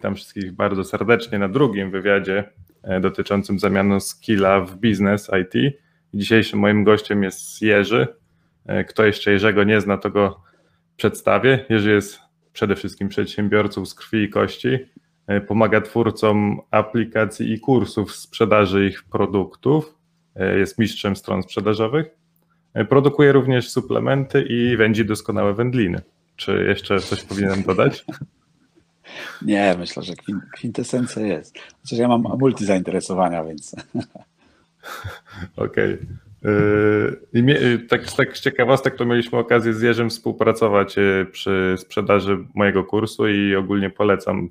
Witam wszystkich bardzo serdecznie na drugim wywiadzie e, dotyczącym zamiany skilla w biznes IT. Dzisiejszym moim gościem jest Jerzy. E, kto jeszcze Jerzego nie zna, to go przedstawię. Jerzy jest przede wszystkim przedsiębiorcą z krwi i kości. E, pomaga twórcom aplikacji i kursów sprzedaży ich produktów. Jest mistrzem stron sprzedażowych. Produkuje również suplementy i wędzi doskonałe wędliny. Czy jeszcze coś powinienem dodać? Nie, myślę, że kwintesencja jest. Chociaż ja mam multi zainteresowania, więc. Okej. Okay. Yy, tak, tak z ciekawostek, to mieliśmy okazję z Jerzym współpracować y, przy sprzedaży mojego kursu i ogólnie polecam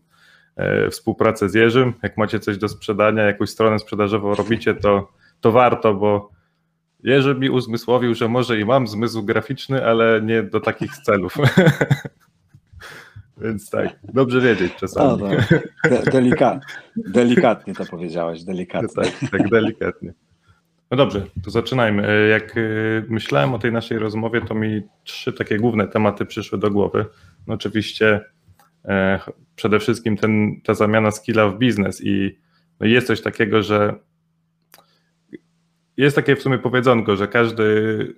y, współpracę z Jerzym. Jak macie coś do sprzedania, jakąś stronę sprzedażową robicie, to, to warto, bo Jerzy mi uzmysłowił, że może i mam zmysł graficzny, ale nie do takich celów. Więc tak, dobrze wiedzieć czasami. No, De delika delikatnie to powiedziałeś, delikatnie. tak, tak, delikatnie. No dobrze, to zaczynajmy. Jak y, myślałem o tej naszej rozmowie, to mi trzy takie główne tematy przyszły do głowy. No oczywiście e, przede wszystkim ten, ta zamiana skilla w biznes i no jest coś takiego, że jest takie w sumie powiedzonko, że każdy,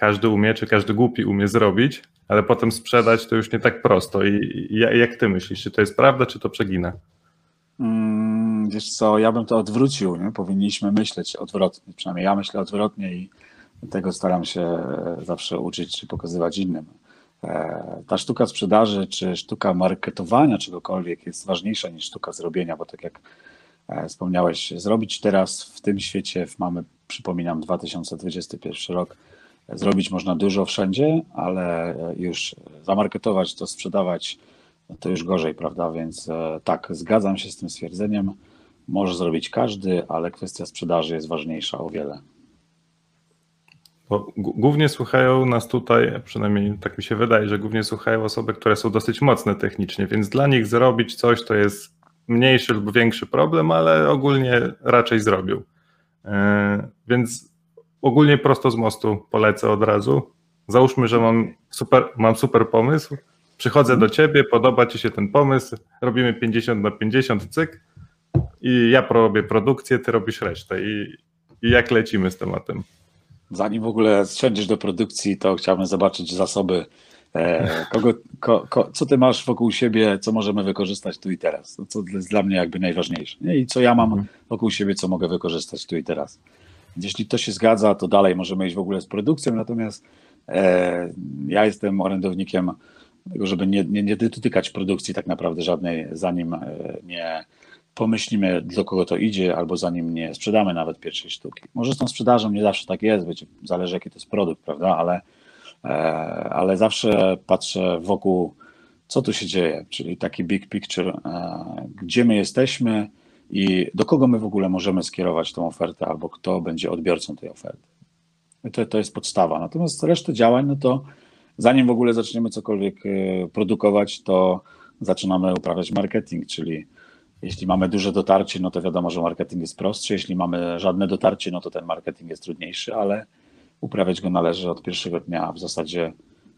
każdy umie, czy każdy głupi umie zrobić, ale potem sprzedać to już nie tak prosto. I jak ty myślisz, czy to jest prawda, czy to przegina? Mm, wiesz co, ja bym to odwrócił, nie? powinniśmy myśleć odwrotnie, przynajmniej ja myślę odwrotnie i tego staram się e, zawsze uczyć czy pokazywać innym. E, ta sztuka sprzedaży czy sztuka marketowania czegokolwiek jest ważniejsza niż sztuka zrobienia, bo tak jak e, wspomniałeś, zrobić teraz w tym świecie, mamy, przypominam, 2021 rok, Zrobić można dużo wszędzie, ale już zamarketować to, sprzedawać, to już gorzej, prawda? Więc e, tak, zgadzam się z tym stwierdzeniem. Może zrobić każdy, ale kwestia sprzedaży jest ważniejsza o wiele. Bo głównie słuchają nas tutaj, przynajmniej tak mi się wydaje, że głównie słuchają osoby, które są dosyć mocne technicznie, więc dla nich zrobić coś to jest mniejszy lub większy problem, ale ogólnie raczej zrobił. E, więc ogólnie prosto z mostu polecę od razu. Załóżmy, że mam super, mam super pomysł, przychodzę do ciebie, podoba ci się ten pomysł, robimy 50 na 50 cyk i ja robię produkcję, ty robisz resztę i, i jak lecimy z tematem. Zanim w ogóle siądziesz do produkcji, to chciałbym zobaczyć zasoby, e, kogo, ko, ko, co ty masz wokół siebie, co możemy wykorzystać tu i teraz, co jest dla mnie jakby najważniejsze nie? i co ja mam mhm. wokół siebie, co mogę wykorzystać tu i teraz. Jeśli to się zgadza, to dalej możemy iść w ogóle z produkcją, natomiast e, ja jestem orędownikiem tego, żeby nie, nie, nie dotykać produkcji tak naprawdę żadnej, zanim e, nie pomyślimy, do kogo to idzie, albo zanim nie sprzedamy nawet pierwszej sztuki. Może z tą sprzedażą nie zawsze tak jest, wiecie, zależy jaki to jest produkt, prawda, ale, e, ale zawsze patrzę wokół, co tu się dzieje, czyli taki big picture, e, gdzie my jesteśmy, i do kogo my w ogóle możemy skierować tą ofertę, albo kto będzie odbiorcą tej oferty. To, to jest podstawa. Natomiast resztę działań, no to zanim w ogóle zaczniemy cokolwiek e, produkować, to zaczynamy uprawiać marketing, czyli jeśli mamy duże dotarcie, no to wiadomo, że marketing jest prostszy. Jeśli mamy żadne dotarcie, no to ten marketing jest trudniejszy, ale uprawiać go należy od pierwszego dnia, w zasadzie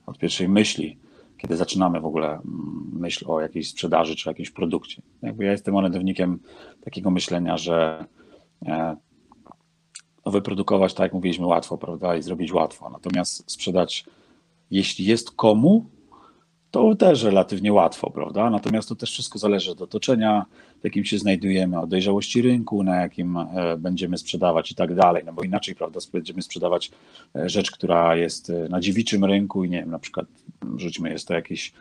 od pierwszej myśli kiedy zaczynamy w ogóle mm, myśl o jakiejś sprzedaży czy jakimś produkcie. Jakby ja jestem orędownikiem takiego myślenia, że e, no, wyprodukować, tak jak mówiliśmy, łatwo, prawda, i zrobić łatwo. Natomiast sprzedać, jeśli jest komu, to też relatywnie łatwo, prawda? Natomiast to też wszystko zależy od otoczenia, w jakim się znajdujemy, od dojrzałości rynku, na jakim e, będziemy sprzedawać i tak dalej. No bo inaczej, prawda, będziemy sprzedawać e, rzecz, która jest e, na dziewiczym rynku i nie wiem, na przykład rzućmy, jest to jakiś,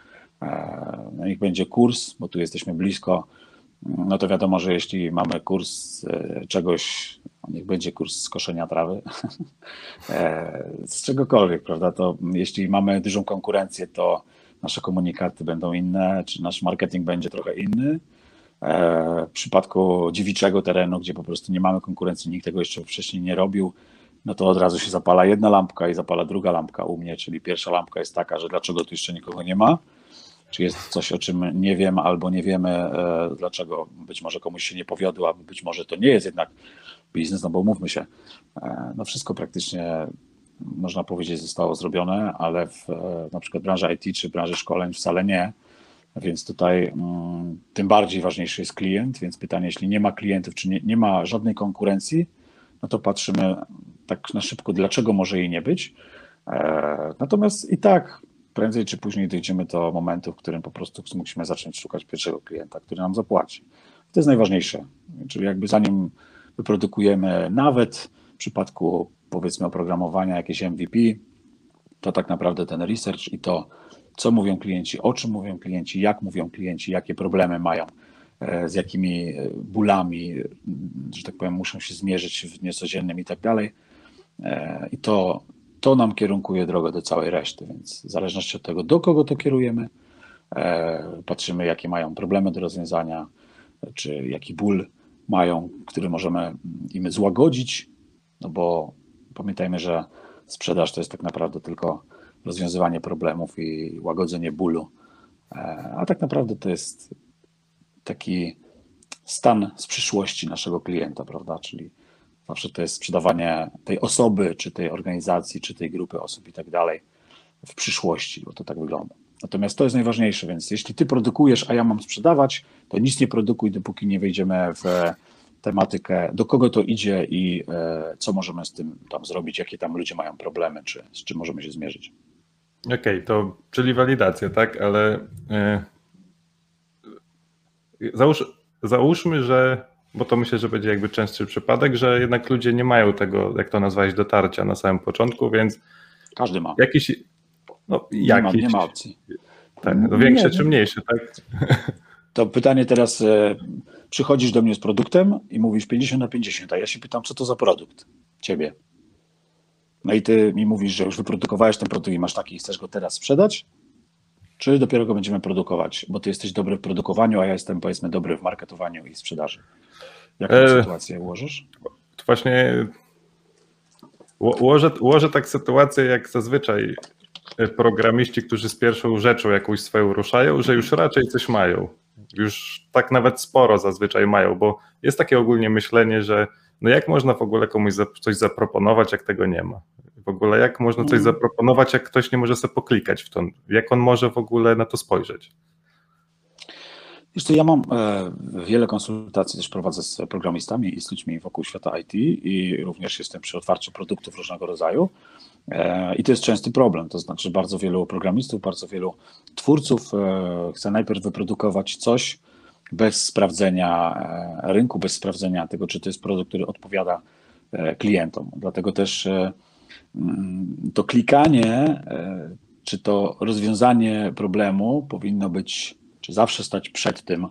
no niech będzie kurs, bo tu jesteśmy blisko, no to wiadomo, że jeśli mamy kurs czegoś, no niech będzie kurs skoszenia trawy, z czegokolwiek, prawda, to jeśli mamy dużą konkurencję, to nasze komunikaty będą inne, czy nasz marketing będzie trochę inny. E, w przypadku dziewiczego terenu, gdzie po prostu nie mamy konkurencji, nikt tego jeszcze wcześniej nie robił, no to od razu się zapala jedna lampka i zapala druga lampka u mnie, czyli pierwsza lampka jest taka, że dlaczego tu jeszcze nikogo nie ma, czy jest coś, o czym nie wiem albo nie wiemy, e, dlaczego być może komuś się nie powiodło, albo być może to nie jest jednak biznes, no bo mówmy się, e, no wszystko praktycznie można powiedzieć zostało zrobione, ale w na przykład branży IT czy branży szkoleń wcale nie. Więc tutaj mm, tym bardziej ważniejszy jest klient, więc pytanie, jeśli nie ma klientów, czy nie, nie ma żadnej konkurencji, no to patrzymy tak na szybko, dlaczego może jej nie być. E, natomiast i tak prędzej czy później dojdziemy do momentu, w którym po prostu musimy zacząć szukać pierwszego klienta, który nam zapłaci. To jest najważniejsze. Czyli jakby zanim wyprodukujemy nawet w przypadku powiedzmy oprogramowania jakieś MVP, to tak naprawdę ten research i to, co mówią klienci, o czym mówią klienci, jak mówią klienci, jakie problemy mają, e, z jakimi e, bólami, że tak powiem, muszą się zmierzyć w dniu codziennym i tak dalej. E, I to, to nam kierunkuje drogę do całej reszty, więc w zależności od tego, do kogo to kierujemy, patrzymy, jakie mają problemy do rozwiązania, czy jaki ból mają, który możemy im złagodzić, no bo pamiętajmy, że sprzedaż to jest tak naprawdę tylko rozwiązywanie problemów i łagodzenie bólu, e, a tak naprawdę to jest taki stan z przyszłości naszego klienta, prawda? Czyli zawsze to jest sprzedawanie tej osoby, czy tej organizacji, czy tej grupy osób i tak dalej w przyszłości, bo to tak wygląda. Natomiast to jest najważniejsze, więc jeśli ty produkujesz, a ja mam sprzedawać, to nic nie produkuj, dopóki nie wejdziemy w tematykę, do kogo to idzie i e, co możemy z tym tam zrobić, jakie tam ludzie mają problemy, czy z czym możemy się zmierzyć. Okej, okay, to czyli walidacja, tak, ale e, załóż, załóżmy, że, bo to myślę, że będzie jakby częstszy przypadek, że jednak ludzie nie mają tego, jak to nazwałeś, dotarcia na samym początku, więc każdy ma. Jakiś, no, nie, jakiś, ma, nie ma opcji. Tak, no większe nie, czy mniejsze, tak? To pytanie teraz, e, przychodzisz do mnie z produktem i mówisz 50 na 50, a ja się pytam, co to za produkt ciebie? No i ty mi mówisz, że już wyprodukowałeś ten produkt i masz taki i chcesz go teraz sprzedać? Czy dopiero go będziemy produkować? Bo ty jesteś dobry w produkowaniu, a ja jestem powiedzmy dobry w marketowaniu i sprzedaży. Jaką e, sytuację ułożysz? To właśnie ułożę, ułożę tak sytuację, jak zazwyczaj programiści, którzy z pierwszą rzeczą jakąś swoją ruszają, że już raczej coś mają. Już tak nawet sporo zazwyczaj mają, bo jest takie ogólnie myślenie, że no jak można w ogóle komuś coś zaproponować, jak tego nie ma? W ogóle jak można coś mm. zaproponować, jak ktoś nie może sobie poklikać w to? Jak on może w ogóle na to spojrzeć? Wiesz co, ja mam e, wiele konsultacji, też prowadzę z programistami i z ludźmi wokół świata IT i również jestem przy otwarciu produktów różnego rodzaju. E, I to jest częsty problem, to znaczy bardzo wielu programistów, bardzo wielu twórców e, chce najpierw wyprodukować coś bez sprawdzenia rynku, bez sprawdzenia tego, czy to jest produkt, który odpowiada klientom. Dlatego też mm, to klikanie, czy to rozwiązanie problemu powinno być czy zawsze stać przed tym,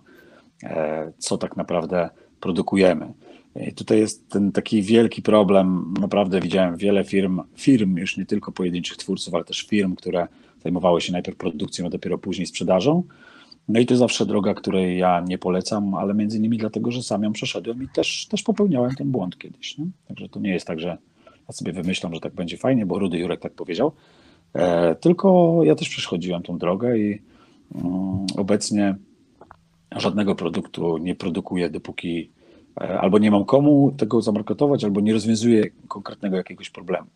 e, co tak naprawdę produkujemy. I tutaj jest ten taki wielki problem. Naprawdę widziałem wiele firm, firm już nie tylko pojedynczych twórców, ale też firm, które zajmowały się najpierw produkcją, a dopiero później sprzedażą. No i to zawsze droga, której ja nie polecam, ale między innymi dlatego, że sam ją przeszedłem i też, też popełniałem ten błąd kiedyś. Nie? Także to nie jest tak, że ja sobie wymyślam, że tak będzie fajnie, bo Rudy Jurek tak powiedział. E, tylko ja też przechodziłem tą drogę i Mm, obecnie żadnego produktu nie produkuję, dopóki albo nie mam komu tego zamarketować, albo nie rozwiązuję konkretnego jakiegoś problemu.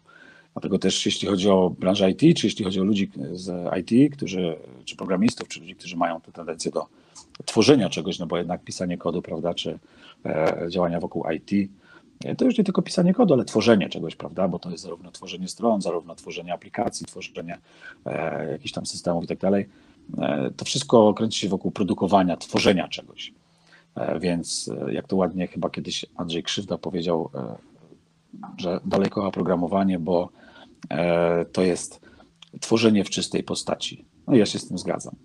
Dlatego też jeśli chodzi o branżę IT, czy jeśli chodzi o ludzi z IT, którzy, czy programistów, czy ludzi, którzy mają tę tendencję do tworzenia czegoś, no bo jednak pisanie kodu, prawda, czy e, działania wokół IT, e, to już nie tylko pisanie kodu, ale tworzenie czegoś, prawda, bo to jest zarówno tworzenie stron, zarówno tworzenie aplikacji, tworzenie e, jakichś tam systemów i tak dalej. E, to wszystko kręci się wokół produkowania, tworzenia czegoś. E, więc e, jak to ładnie chyba kiedyś Andrzej Krzywda powiedział, że dalej kocha programowanie, bo to jest tworzenie w czystej postaci. No ja się z tym zgadzam.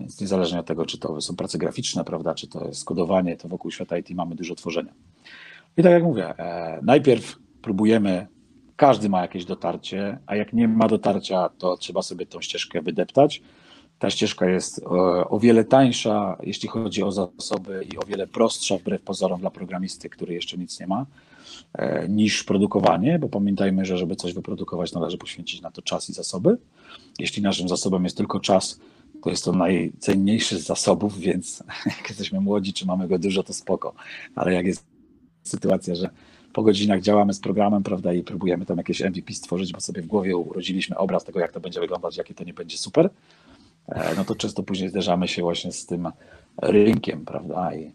Więc niezależnie od tego, czy to są prace graficzne, prawda, czy to jest kodowanie, to wokół świata IT mamy dużo tworzenia. I tak jak mówię, najpierw próbujemy, każdy ma jakieś dotarcie, a jak nie ma dotarcia, to trzeba sobie tą ścieżkę wydeptać ta ścieżka jest e, o wiele tańsza, jeśli chodzi o zasoby i o wiele prostsza wbrew pozorom dla programisty, który jeszcze nic nie ma, e, niż produkowanie, bo pamiętajmy, że żeby coś wyprodukować, należy poświęcić na to czas i zasoby. Jeśli naszym zasobem jest tylko czas, to jest to najcenniejszy z zasobów, więc jak jesteśmy młodzi, czy mamy go dużo, to spoko. Ale jak jest sytuacja, że po godzinach działamy z programem, prawda, i próbujemy tam jakieś MVP stworzyć, bo sobie w głowie urodziliśmy obraz tego, jak to będzie wyglądać, jakie to nie będzie super, no to często później zderzamy się właśnie z tym rynkiem, prawda? I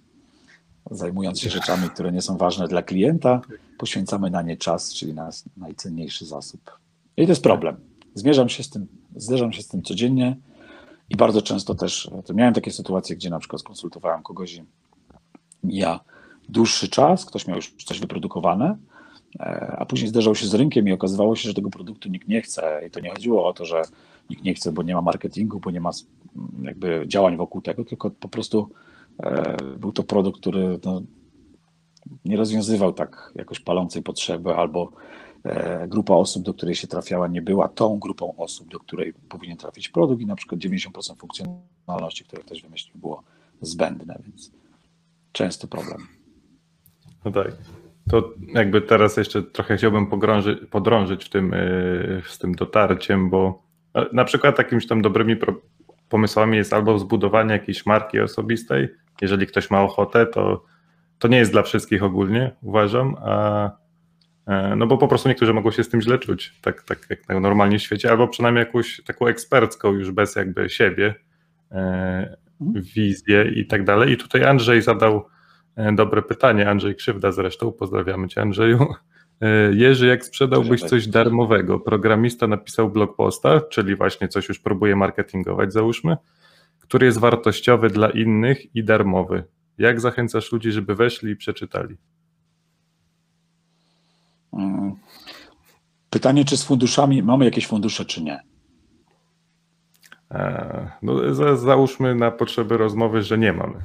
zajmując się rzeczami, które nie są ważne dla klienta, poświęcamy na nie czas, czyli nasz najcenniejszy zasób. I to jest problem. Zmierzam się z tym, zderzam się z tym codziennie i bardzo często też miałem takie sytuacje, gdzie na przykład skonsultowałem kogoś i ja dłuższy czas, ktoś miał już coś wyprodukowane, e, a później zderzał się z rynkiem i okazywało się, że tego produktu nikt nie chce. I to nie chodziło o to, że nikt nie chce, bo nie ma marketingu, bo nie ma jakby działań wokół tego, tylko po prostu e, był to produkt, który no, nie rozwiązywał tak jakoś palącej potrzeby, albo e, grupa osób, do której się trafiała, nie była tą grupą osób, do której powinien trafić produkt i na przykład 90% funkcjonalności, które ktoś wymyślił, było zbędne, więc częsty problem. No tak. To jakby teraz jeszcze trochę chciałbym podrążyć w tym, e, z tym dotarciem, bo na przykład jakimiś tam dobrymi pomysłami jest albo zbudowanie jakiejś marki osobistej. Jeżeli ktoś ma ochotę, to, to nie jest dla wszystkich ogólnie, uważam, a e, no bo po prostu niektórzy mogą się z tym źle czuć, tak, tak jak normalnie w świecie, albo przynajmniej jakąś taką ekspercką już bez jakby siebie wizję i tak dalej. I tutaj Andrzej zadał E, dobre pytanie, Andrzej Krzywda zresztą, pozdrawiamy Cię Andrzeju. E, Jerzy, jak sprzedałbyś coś darmowego? Programista napisał blog posta, czyli właśnie coś już próbuje marketingować, załóżmy, który jest wartościowy dla innych i darmowy. Jak zachęcasz ludzi, żeby weszli i przeczytali? Mm. Pytanie, czy z funduszami mamy jakieś fundusze, czy nie? E, no, załóżmy na potrzeby rozmowy, że nie mamy.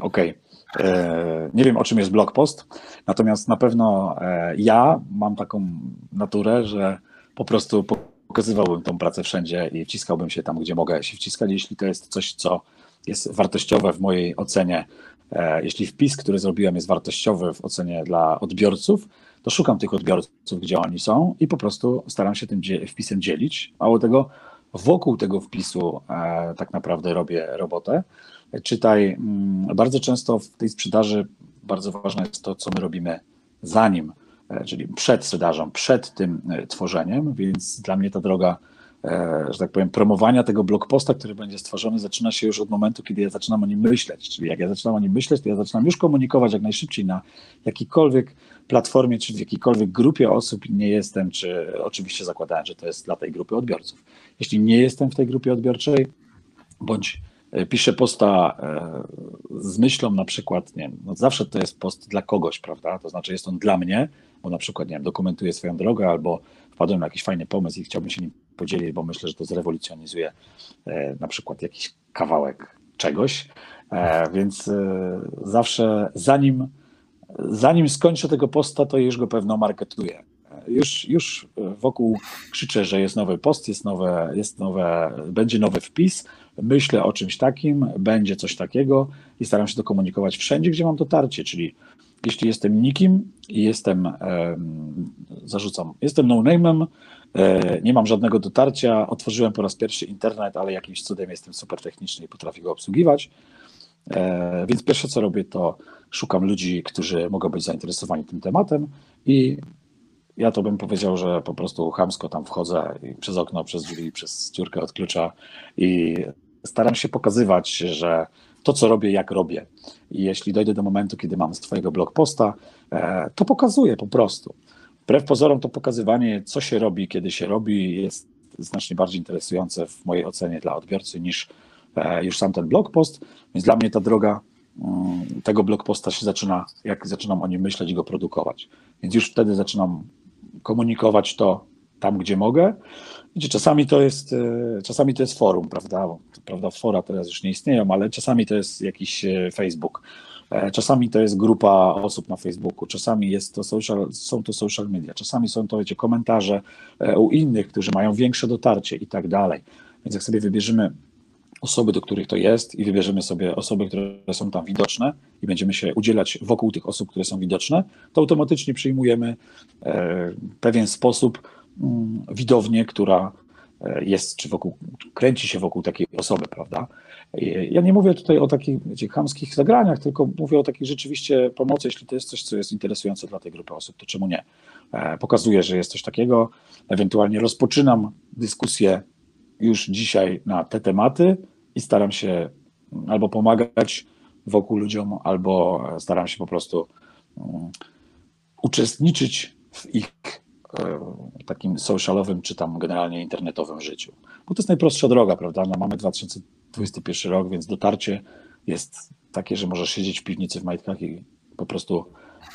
Okej. Okay. E, nie wiem, o czym jest blog post, natomiast na pewno e, ja mam taką naturę, że po prostu pokazywałbym tą pracę wszędzie i wciskałbym się tam, gdzie mogę się wciskać, jeśli to jest coś, co jest wartościowe w mojej ocenie. E, jeśli wpis, który zrobiłem, jest wartościowy w ocenie dla odbiorców, to szukam tych odbiorców, gdzie oni są i po prostu staram się tym wpisem dzielić. Mało tego, wokół tego wpisu tak naprawdę robię robotę. Czytaj, mm, bardzo często w tej sprzedaży bardzo ważne jest to, co my robimy zanim, e, czyli przed sprzedażą, przed tym e, tworzeniem, więc dla mnie ta droga, e, że tak powiem, promowania tego blogposta, który będzie stworzony, zaczyna się już od momentu, kiedy ja zaczynam o nim myśleć. Czyli jak ja zaczynam o nim myśleć, to ja zaczynam już komunikować jak najszybciej na jakiejkolwiek platformie, czy w jakiejkolwiek grupie osób nie jestem, czy oczywiście zakładałem, że to jest dla tej grupy odbiorców. Jeśli nie jestem w tej grupie odbiorczej, bądź piszę posta e, z myślą na przykład, nie wiem, no zawsze to jest post dla kogoś, prawda? To znaczy jest on dla mnie, bo na przykład, nie wiem, dokumentuję swoją drogę albo wpadłem na jakiś fajny pomysł i chciałbym się nim podzielić, bo myślę, że to zrewolucjonizuje e, na przykład jakiś kawałek czegoś, więc zawsze zanim, zanim skończę tego posta, to już go pewno marketuję. Już, już wokół krzyczę, że jest nowy post, jest nowe, jest nowe, będzie nowy wpis, myślę o czymś takim, będzie coś takiego i staram się to komunikować wszędzie, gdzie mam dotarcie, czyli jeśli jestem nikim i jestem, zarzucam, jestem no-name'em, e, nie mam żadnego dotarcia, otworzyłem po raz pierwszy internet, ale jakimś cudem jestem super techniczny i potrafię go obsługiwać, e, więc pierwsze co robię to szukam ludzi, którzy mogą być zainteresowani tym tematem i ja to bym powiedział, że po prostu chamsko tam wchodzę przez okno, przez drzwi, przez dziurkę od klucza i staram się pokazywać, że to, co robię, jak robię. I jeśli dojdę do momentu, kiedy mam z Twojego blog posta, e, to pokazuję po prostu. Wbrew pozorom, to pokazywanie, co się robi, kiedy się robi, jest znacznie bardziej interesujące w mojej ocenie dla odbiorcy niż e, już sam ten blog post. Więc dla mnie ta droga mm, tego blog posta się zaczyna, jak zaczynam o nim myśleć i go produkować. Więc już wtedy zaczynam komunikować to tam, gdzie mogę. Wiecie, czasami to jest, e, czasami to jest forum, prawda? Prawda, fora teraz już nie istnieją, ale czasami to jest jakiś e, Facebook. E, czasami to jest grupa osób na Facebooku, czasami jest to social, są to social media, czasami są to, wiecie, komentarze u innych, którzy mają większe dotarcie i tak dalej. Więc jak sobie wybierzemy osoby, do których to jest i wybierzemy sobie osoby, które są tam widoczne i będziemy się udzielać wokół tych osób, które są widoczne, to automatycznie przyjmujemy pewien sposób widownię, która e, jest, czy wokół, kręci się wokół takiej osoby, prawda? Ja nie mówię tutaj o takich wiecie, chamskich zagraniach, tylko mówię o takiej rzeczywiście pomocy, jeśli to jest coś, co jest interesujące dla tej grupy osób, to czemu nie? E, pokazuję, że jest coś takiego, ewentualnie rozpoczynam dyskusję już dzisiaj na te tematy i staram się albo pomagać wokół ludziom, albo staram się po prostu um, uczestniczyć w ich takim socialowym, czy tam generalnie internetowym życiu. Bo to jest najprostsza droga, prawda? No, mamy 2021 rok, więc dotarcie jest takie, że możesz siedzieć w piwnicy w majtkach i po prostu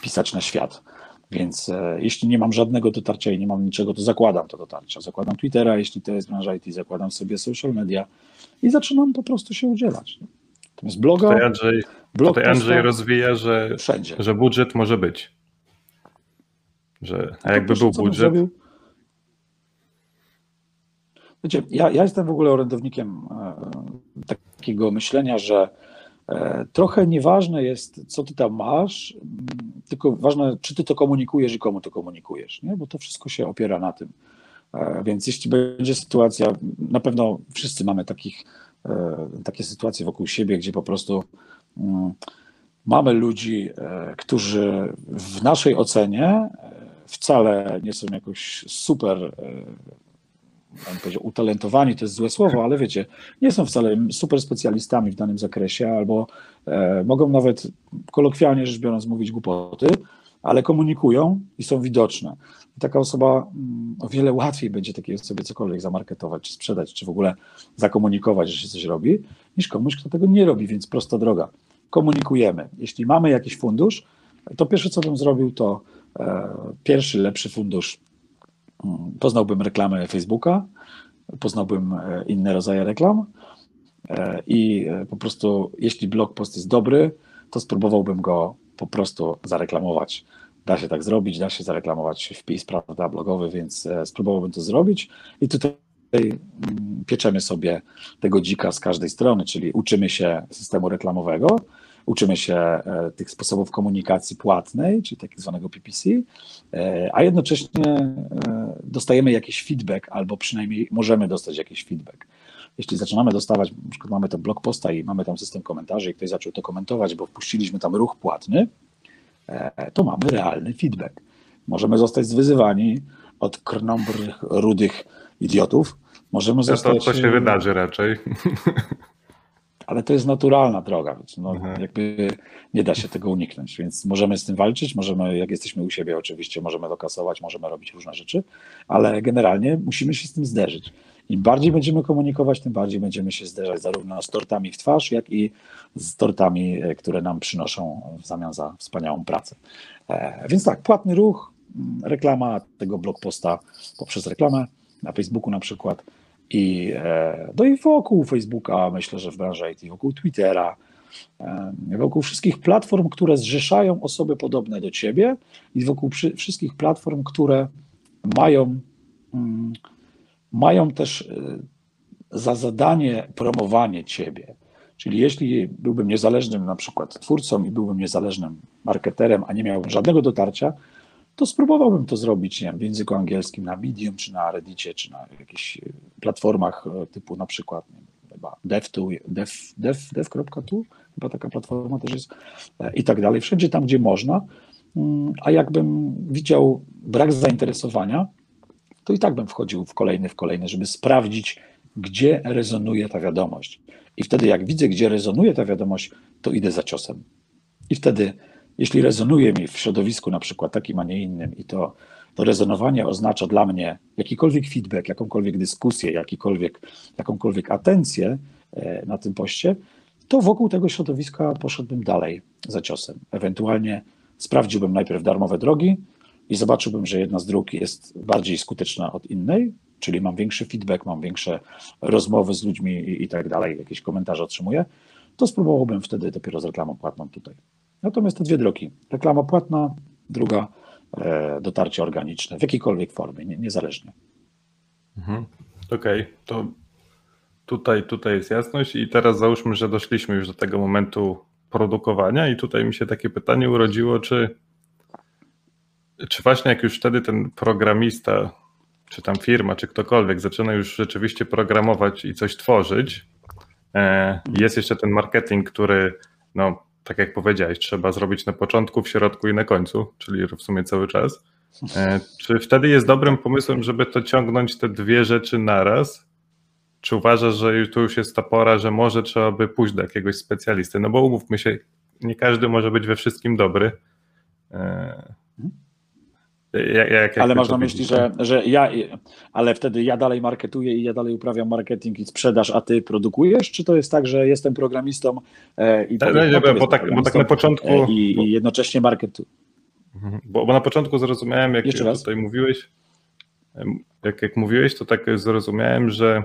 pisać na świat. Więc e, jeśli nie mam żadnego dotarcia i nie mam niczego, to zakładam to dotarcia. Zakładam Twittera, jeśli to jest branża IT, zakładam sobie social media i zaczynam po prostu się udzielać. Natomiast bloga. Tutaj Andrzej, blog tutaj Andrzej rozwija, że, wszędzie. że budżet może być. Że, a jakby był budżet. Wiecie, ja, ja jestem w ogóle orędownikiem e, takiego myślenia, że e, trochę nieważne jest, co ty tam masz, tylko ważne, czy ty to komunikujesz i komu to komunikujesz, nie? bo to wszystko się opiera na tym. E, więc jeśli będzie sytuacja, na pewno wszyscy mamy takich, takie sytuacje wokół siebie, gdzie po prostu mm, mamy ludzi, którzy w naszej ocenie wcale nie są jakoś super bym powiedział, utalentowani, to jest złe słowo, ale wiecie, nie są wcale super specjalistami w danym zakresie, albo e, mogą nawet kolokwialnie rzecz biorąc mówić głupoty, ale komunikują i są widoczne. I taka osoba mm, o wiele łatwiej będzie takiej osobie cokolwiek zamarketować, czy sprzedać, czy w ogóle zakomunikować, że się coś robi, niż komuś, kto tego nie robi, więc prosta droga. Komunikujemy. Jeśli mamy jakiś fundusz, to pierwsze, co bym zrobił, to e, pierwszy, lepszy fundusz. Poznałbym reklamę Facebooka, poznałbym e, inne rodzaje reklam e, i e, po prostu, jeśli blog post jest dobry, to spróbowałbym go po prostu zareklamować. Da się tak zrobić, da się zareklamować wpis, prawda, blogowy, więc spróbowałbym to zrobić. I tutaj mm, pieczemy sobie tego dzika z każdej strony, czyli uczymy się systemu reklamowego, uczymy się e, tych sposobów komunikacji płatnej, czyli tak zwanego PPC, e, a jednocześnie e, dostajemy jakiś feedback, albo przynajmniej możemy dostać jakiś feedback. Jeśli zaczynamy dostawać, na przykład mamy to blog posta i mamy tam system komentarzy i ktoś zaczął to komentować, bo wpuściliśmy tam ruch płatny, to mamy realny feedback. Możemy zostać zwyzywani od krnąbrych, rudych idiotów. Możemy zostać... To, to się wydarzy raczej. ale to jest naturalna droga, więc no, mhm. jakby nie da się tego uniknąć, więc możemy z tym walczyć, możemy, jak jesteśmy u siebie oczywiście, możemy dokasować, możemy robić różne rzeczy, ale generalnie musimy się z tym zderzyć. Im bardziej będziemy komunikować, tym bardziej będziemy się zderzać zarówno z tortami w twarz, jak i z tortami, e, które nam przynoszą w zamian za wspaniałą pracę. E, więc tak, płatny ruch, mm, reklama tego blog posta poprzez reklamę na Facebooku na przykład, i, e, no i wokół Facebooka, myślę, że w branży IT, wokół Twittera, e, wokół wszystkich platform, które zrzeszają osoby podobne do ciebie i wokół wszystkich platform, które mają, mm, mają też e, za zadanie promowanie ciebie. Czyli jeśli byłbym niezależnym na przykład twórcą i byłbym niezależnym marketerem, a nie miałbym żadnego dotarcia, to spróbowałbym to zrobić nie wiem, w języku angielskim na Medium, czy na Reddicie, czy na jakichś e, platformach e, typu na przykład chyba dev.to, dev, dev, dev.to, chyba taka platforma też jest e, i tak dalej, wszędzie tam, gdzie można, mm, a jakbym widział brak zainteresowania, to i tak bym wchodził w kolejny, w kolejny, żeby sprawdzić, gdzie rezonuje ta wiadomość. I wtedy jak widzę, gdzie rezonuje ta wiadomość, to idę za ciosem. I wtedy jeśli rezonuje mi w środowisku na przykład takim, a nie innym i to, to rezonowanie oznacza dla mnie jakikolwiek feedback, jakąkolwiek dyskusję, jakikolwiek, jakąkolwiek atencję e, na tym poście, to wokół tego środowiska poszedłbym dalej za ciosem. Ewentualnie sprawdziłbym najpierw darmowe drogi i zobaczyłbym, że jedna z dróg jest bardziej skuteczna od innej, czyli mam większy feedback, mam większe rozmowy z ludźmi i, i tak dalej, jakieś komentarze otrzymuję, to spróbowałbym wtedy dopiero z reklamą płatną tutaj. Natomiast te dwie drogi, reklama płatna, druga e, dotarcie organiczne w jakiejkolwiek formie, nie, niezależnie. Mhm. Okej, okay. to tutaj, tutaj jest jasność i teraz załóżmy, że doszliśmy już do tego momentu produkowania i tutaj mi się takie pytanie urodziło, czy, czy właśnie jak już wtedy ten programista, czy tam firma, czy ktokolwiek zaczyna już rzeczywiście programować i coś tworzyć, e, jest jeszcze ten marketing, który no, tak jak powiedziałeś, trzeba zrobić na początku, w środku i na końcu, czyli w sumie cały czas. E, czy wtedy jest dobrym pomysłem, żeby to ciągnąć te dwie rzeczy naraz? czy uważasz, że tu już jest ta pora, że może trzeba by pójść do jakiegoś specjalisty? No bo umówmy się, nie każdy może być we wszystkim dobry. Jak, jak, ale masz na myśli, że, że ja, ale wtedy ja dalej marketuję i ja dalej uprawiam marketing i sprzedaż, a ty produkujesz? Czy to jest tak, że jestem programistą e, i tak, powiem, bo, bo, tak, bo tak na początku. E, I, i jednocześnie marketuję. Mhm. Bo, bo, na początku zrozumiałem, jak Jeszcze tutaj mówiłeś, jak, jak mówiłeś, to tak zrozumiałem, że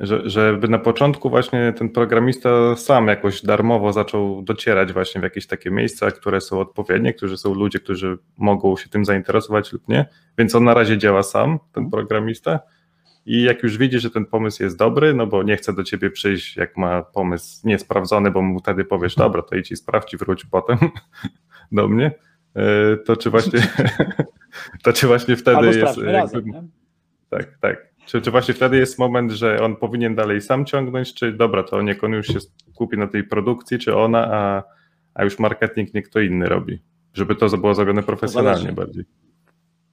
że, żeby na początku właśnie ten programista sam jakoś darmowo zaczął docierać właśnie w jakieś takie miejsca, które są odpowiednie, którzy są ludzie, którzy mogą się tym zainteresować lub nie, więc on na razie działa sam, ten mhm. programista. I jak już widzi, że ten pomysł jest dobry, no bo nie chce do ciebie przyjść, jak ma pomysł niesprawdzony, bo mu wtedy powiesz, dobra, to idź i sprawdź i wróć potem do mnie, e, to czy właśnie, to czy właśnie wtedy Albo jest... Razem, tak, tak. Czy, czy właśnie wtedy jest moment, że on powinien dalej sam ciągnąć, czy dobra, to niech on już się skupi na tej produkcji, czy ona, a, a już marketing niech kto inny robi, żeby to było zrobione profesjonalnie bardziej.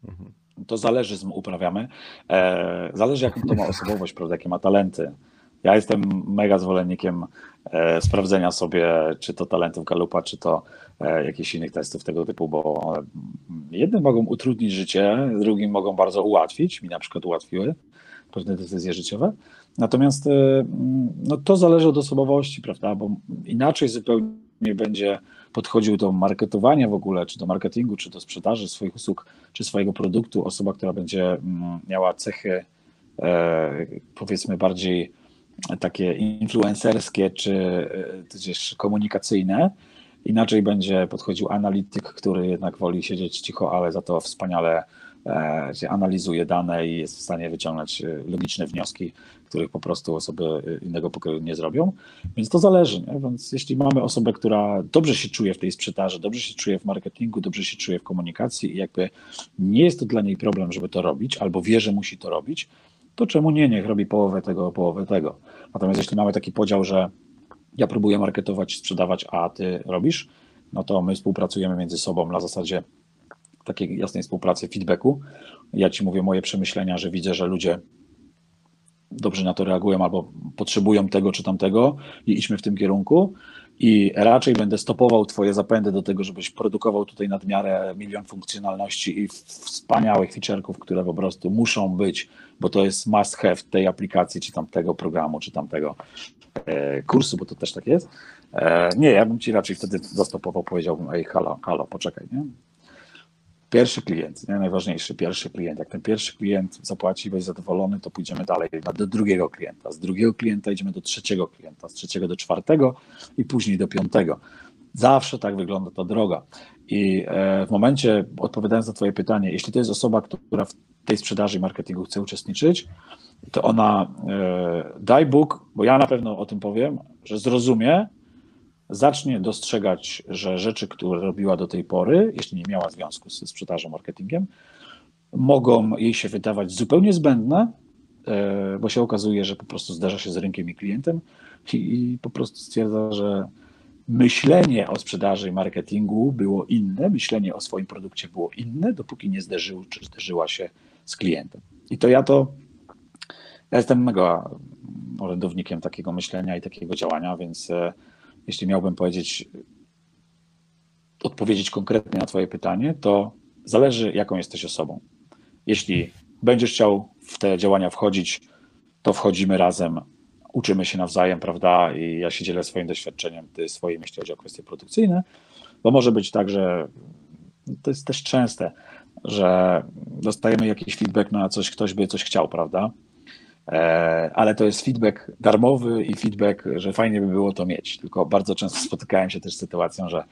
Mhm. To zależy, z uprawiamy. E, zależy, jaką to ma osobowość, prawda, jakie ma talenty. Ja jestem mega zwolennikiem e, sprawdzenia sobie, czy to talentów Galupa, czy to e, jakichś innych testów tego typu, bo jedne mogą utrudnić życie, drugim mogą bardzo ułatwić. Mi na przykład ułatwiły pewne decyzje życiowe. Natomiast e, no, to zależy od osobowości, prawda? Bo inaczej zupełnie będzie podchodził do marketowania w ogóle, czy do marketingu, czy do sprzedaży swoich usług, czy swojego produktu, osoba, która będzie mm, miała cechy e, powiedzmy bardziej takie influencerskie, czy e, też komunikacyjne. Inaczej będzie podchodził analityk, który jednak woli siedzieć cicho, ale za to wspaniale analizuje dane i jest w stanie wyciągnąć e, logiczne wnioski, których po prostu osoby e, innego pokoju nie zrobią. Więc to zależy. Nie? Więc jeśli mamy osobę, która dobrze się czuje w tej sprzedaży, dobrze się czuje w marketingu, dobrze się czuje w komunikacji i jakby nie jest to dla niej problem, żeby to robić, albo wie, że musi to robić, to czemu nie? Niech robi połowę tego, połowę tego. Natomiast jeśli mamy taki podział, że ja próbuję marketować, sprzedawać, a ty robisz, no to my współpracujemy między sobą na zasadzie takiej jasnej współpracy, feedbacku. Ja ci mówię moje przemyślenia, że widzę, że ludzie dobrze na to reagują albo potrzebują tego czy tamtego i idźmy w tym kierunku. I raczej będę stopował Twoje zapędy do tego, żebyś produkował tutaj nadmiarę milion funkcjonalności i wspaniałych featureków, które po prostu muszą być, bo to jest must have tej aplikacji, czy tamtego programu, czy tamtego e, kursu, bo to też tak jest. E, nie, ja bym Ci raczej wtedy zastopował, powiedziałbym, ej, halo, halo, poczekaj, nie? Pierwszy klient, nie? najważniejszy, pierwszy klient. Jak ten pierwszy klient zapłaci, będzie zadowolony, to pójdziemy dalej do drugiego klienta. Z drugiego klienta idziemy do trzeciego klienta, z trzeciego do czwartego i później do piątego. Zawsze tak wygląda ta droga. I e, w momencie, odpowiadając na Twoje pytanie, jeśli to jest osoba, która w tej sprzedaży i marketingu chce uczestniczyć, to ona, e, daj Bóg, bo ja na pewno o tym powiem, że zrozumie, zacznie dostrzegać, że rzeczy, które robiła do tej pory, jeśli nie miała związku ze sprzedażą, marketingiem, mogą jej się wydawać zupełnie zbędne, e, bo się okazuje, że po prostu zderza się z rynkiem i klientem i, po prostu stwierdza, że myślenie o sprzedaży i marketingu było inne, myślenie o swoim produkcie było inne, dopóki nie zderzył czy zderzyła się z klientem. I to ja to, ja jestem mega orędownikiem takiego myślenia i takiego działania, więc e, jeśli miałbym powiedzieć, odpowiedzieć konkretnie na Twoje pytanie, to zależy, jaką jesteś osobą. Jeśli będziesz chciał w te działania wchodzić, to wchodzimy razem, uczymy się nawzajem, prawda? I ja się dzielę swoim doświadczeniem, ty swoim, jeśli chodzi o kwestie produkcyjne, bo może być tak, że to jest też częste, że dostajemy jakiś feedback na coś, ktoś by coś chciał, prawda? E, ale to jest feedback darmowy i feedback, że fajnie by było to mieć. Tylko bardzo często spotykałem się też z sytuacją, że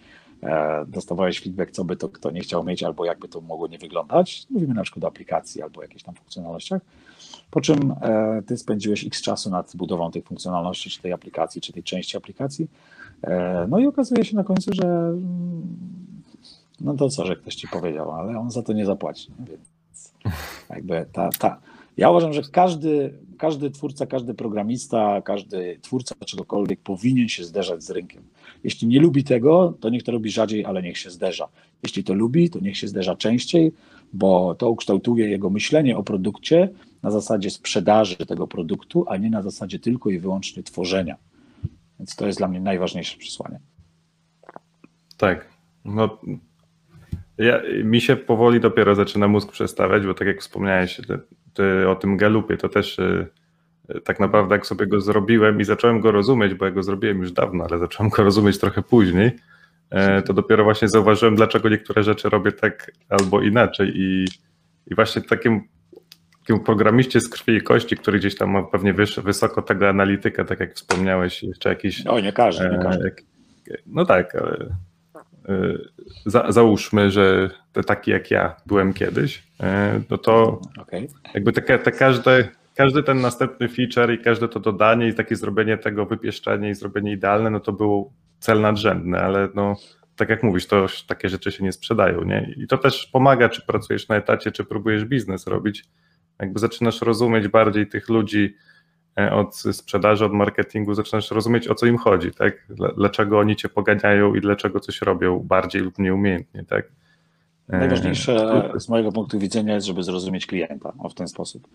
e, dostawałeś feedback, co by to kto nie chciał mieć, albo jakby to mogło nie wyglądać. Mówimy na przykład o aplikacji albo jakichś tam funkcjonalnościach. Po czym e, ty spędziłeś x czasu nad budową tych funkcjonalności, czy tej aplikacji, czy tej części aplikacji. No i okazuje się na końcu, że mm, no to co, że ktoś ci powiedział, ale on za to nie zapłaci. Więc jakby ta, ta, ja uważam, że każdy, każdy twórca, każdy programista, każdy twórca czegokolwiek powinien się zderzać z rynkiem. Jeśli nie lubi tego, to niech to robi rzadziej, ale niech się zderza. Jeśli to lubi, to niech się zderza częściej, bo to ukształtuje jego myślenie o produkcie na zasadzie sprzedaży tego produktu, a nie na zasadzie tylko i wyłącznie tworzenia. Więc to jest dla mnie najważniejsze przesłanie. Tak. No, ja, mi się powoli dopiero zaczyna mózg przestawiać, bo tak jak wspomniałeś ty, o tym galupie, to też y, tak naprawdę jak sobie go zrobiłem i zacząłem go rozumieć, bo ja go zrobiłem już dawno, ale zacząłem go rozumieć trochę później, e, to dopiero właśnie zauważyłem, dlaczego niektóre rzeczy robię tak albo inaczej i, i właśnie takim, takim programiście z krwi i kości, który gdzieś tam ma pewnie wysoko tego analityka, tak jak wspomniałeś, jeszcze jakiś... O, nie każdy, nie każdy. No tak, ale za, załóżmy, że taki jak ja byłem kiedyś, no to okay. jakby te, te każde, każdy ten następny feature i każde to dodanie i takie zrobienie tego, wypieszczenie i zrobienie idealne, no to był cel nadrzędny, ale no tak jak mówisz, to takie rzeczy się nie sprzedają, nie? I to też pomaga, czy pracujesz na etacie, czy próbujesz biznes robić, jakby zaczynasz rozumieć bardziej tych ludzi, od sprzedaży, od marketingu, zaczynasz rozumieć, o co im chodzi, tak? Dlaczego oni cię poganiają i dlaczego coś robią bardziej lub nieumiejętnie, tak? E, Najważniejsze z mojego punktu widzenia jest, żeby zrozumieć klienta o w ten sposób.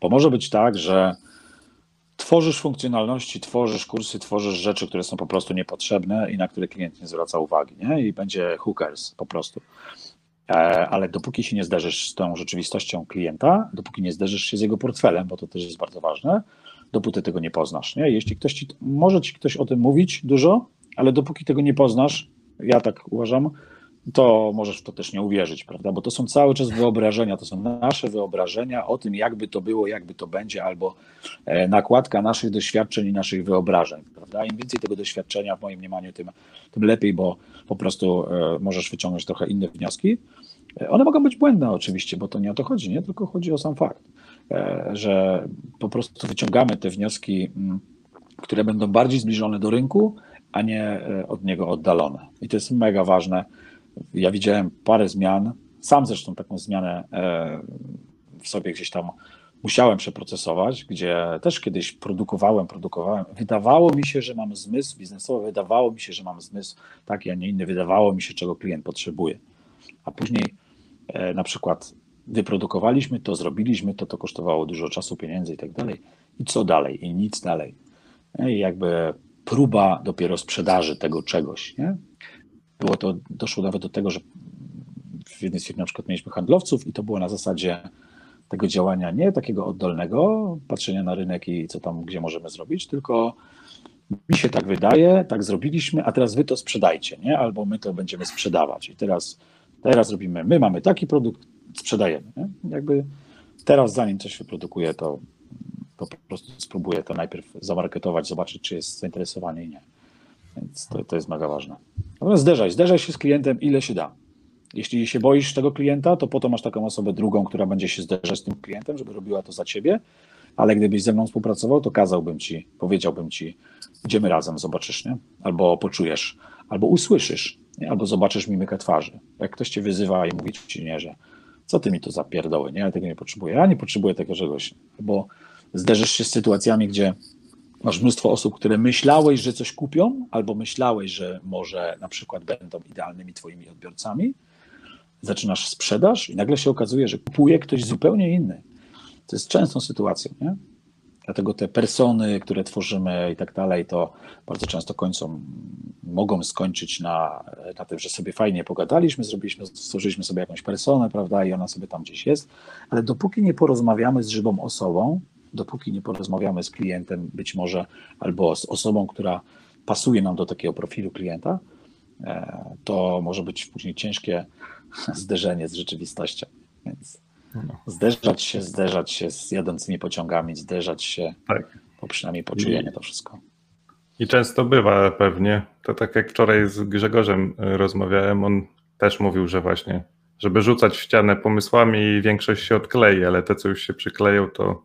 Bo może być tak, że tworzysz funkcjonalności, tworzysz kursy, tworzysz rzeczy, które są po prostu niepotrzebne i na które klient nie zwraca uwagi, nie? I będzie hookers po prostu. E, ale dopóki się nie zderzysz z tą rzeczywistością klienta, dopóki nie zderzysz się z jego portfelem, bo to też jest bardzo ważne, dopóty tego nie poznasz. Nie? Jeśli ktoś ci, może ci ktoś o tym mówić dużo, ale dopóki tego nie poznasz, ja tak uważam, to możesz w to też nie uwierzyć, prawda? Bo to są cały czas wyobrażenia, to są nasze wyobrażenia o tym, jakby to było, jakby to będzie, albo e, nakładka naszych doświadczeń i naszych wyobrażeń, prawda? Im więcej tego doświadczenia, w moim mniemaniu, tym, tym lepiej, bo po prostu e, możesz wyciągnąć trochę inne wnioski. E, one mogą być błędne oczywiście, bo to nie o to chodzi, nie? Tylko chodzi o sam fakt. E, że po prostu wyciągamy te wnioski, które będą bardziej zbliżone do rynku, a nie e, od niego oddalone. I to jest mega ważne. Ja widziałem parę zmian, sam zresztą taką zmianę e, w sobie gdzieś tam musiałem przeprocesować, gdzie też kiedyś produkowałem, produkowałem. Wydawało mi się, że mam zmysł biznesowy, wydawało mi się, że mam zmysł taki, a nie inny, wydawało mi się, czego klient potrzebuje. A później na przykład wyprodukowaliśmy to, zrobiliśmy to, to kosztowało dużo czasu, pieniędzy i tak dalej. I co dalej? I nic dalej. I jakby próba dopiero sprzedaży tego czegoś. Nie? Było to, doszło nawet do tego, że w jednej z firm na przykład mieliśmy handlowców i to było na zasadzie tego działania nie takiego oddolnego, patrzenia na rynek i co tam, gdzie możemy zrobić, tylko mi się tak wydaje, tak zrobiliśmy, a teraz wy to sprzedajcie, nie? Albo my to będziemy sprzedawać. I teraz, teraz robimy, my mamy taki produkt, sprzedajemy. Nie? Jakby teraz, zanim coś wyprodukuje, to, po prostu spróbuję to najpierw zamarketować, zobaczyć, czy jest zainteresowanie i nie. Więc to, to jest mega ważne. Natomiast zderzaj, zderzaj się z klientem, ile się da. Jeśli się boisz tego klienta, to po to masz taką osobę drugą, która będzie się zderzać z tym klientem, żeby robiła to za ciebie, ale gdybyś ze mną współpracował, to kazałbym ci, powiedziałbym ci, idziemy razem, zobaczysz, nie? Albo poczujesz, albo usłyszysz, nie? albo zobaczysz mimikę twarzy. Jak ktoś cię wyzywa i mówi ci nie, że co ty mi to zapierdoły, nie? Ja tego nie potrzebuję. Ja nie potrzebuję tego czegoś. Bo zderzysz się z sytuacjami, gdzie masz mnóstwo osób, które myślałeś, że coś kupią, albo myślałeś, że może na przykład będą idealnymi twoimi odbiorcami. Zaczynasz sprzedaż i nagle się okazuje, że kupuje ktoś zupełnie inny. To jest częstą sytuacją, nie? Dlatego te persony, które tworzymy i tak dalej, to bardzo często kończą, mogą skończyć na, na tym, że sobie fajnie pogadaliśmy, zrobiliśmy, stworzyliśmy sobie jakąś personę, prawda, i ona sobie tam gdzieś jest, ale dopóki nie porozmawiamy z żywą osobą, dopóki nie porozmawiamy z klientem, być może, albo z osobą, która pasuje nam do takiego profilu klienta, e, to może być później ciężkie zderzenie z rzeczywistością. Więc no. Zderzać się, zderzać się z jadącymi pociągami, zderzać się, tak. bo przynajmniej poczujemy to wszystko. I często bywa pewnie, to tak jak wczoraj z Grzegorzem y, rozmawiałem, on też mówił, że właśnie, żeby rzucać w ścianę pomysłami większość się odklei, ale te, co już się przykleją, to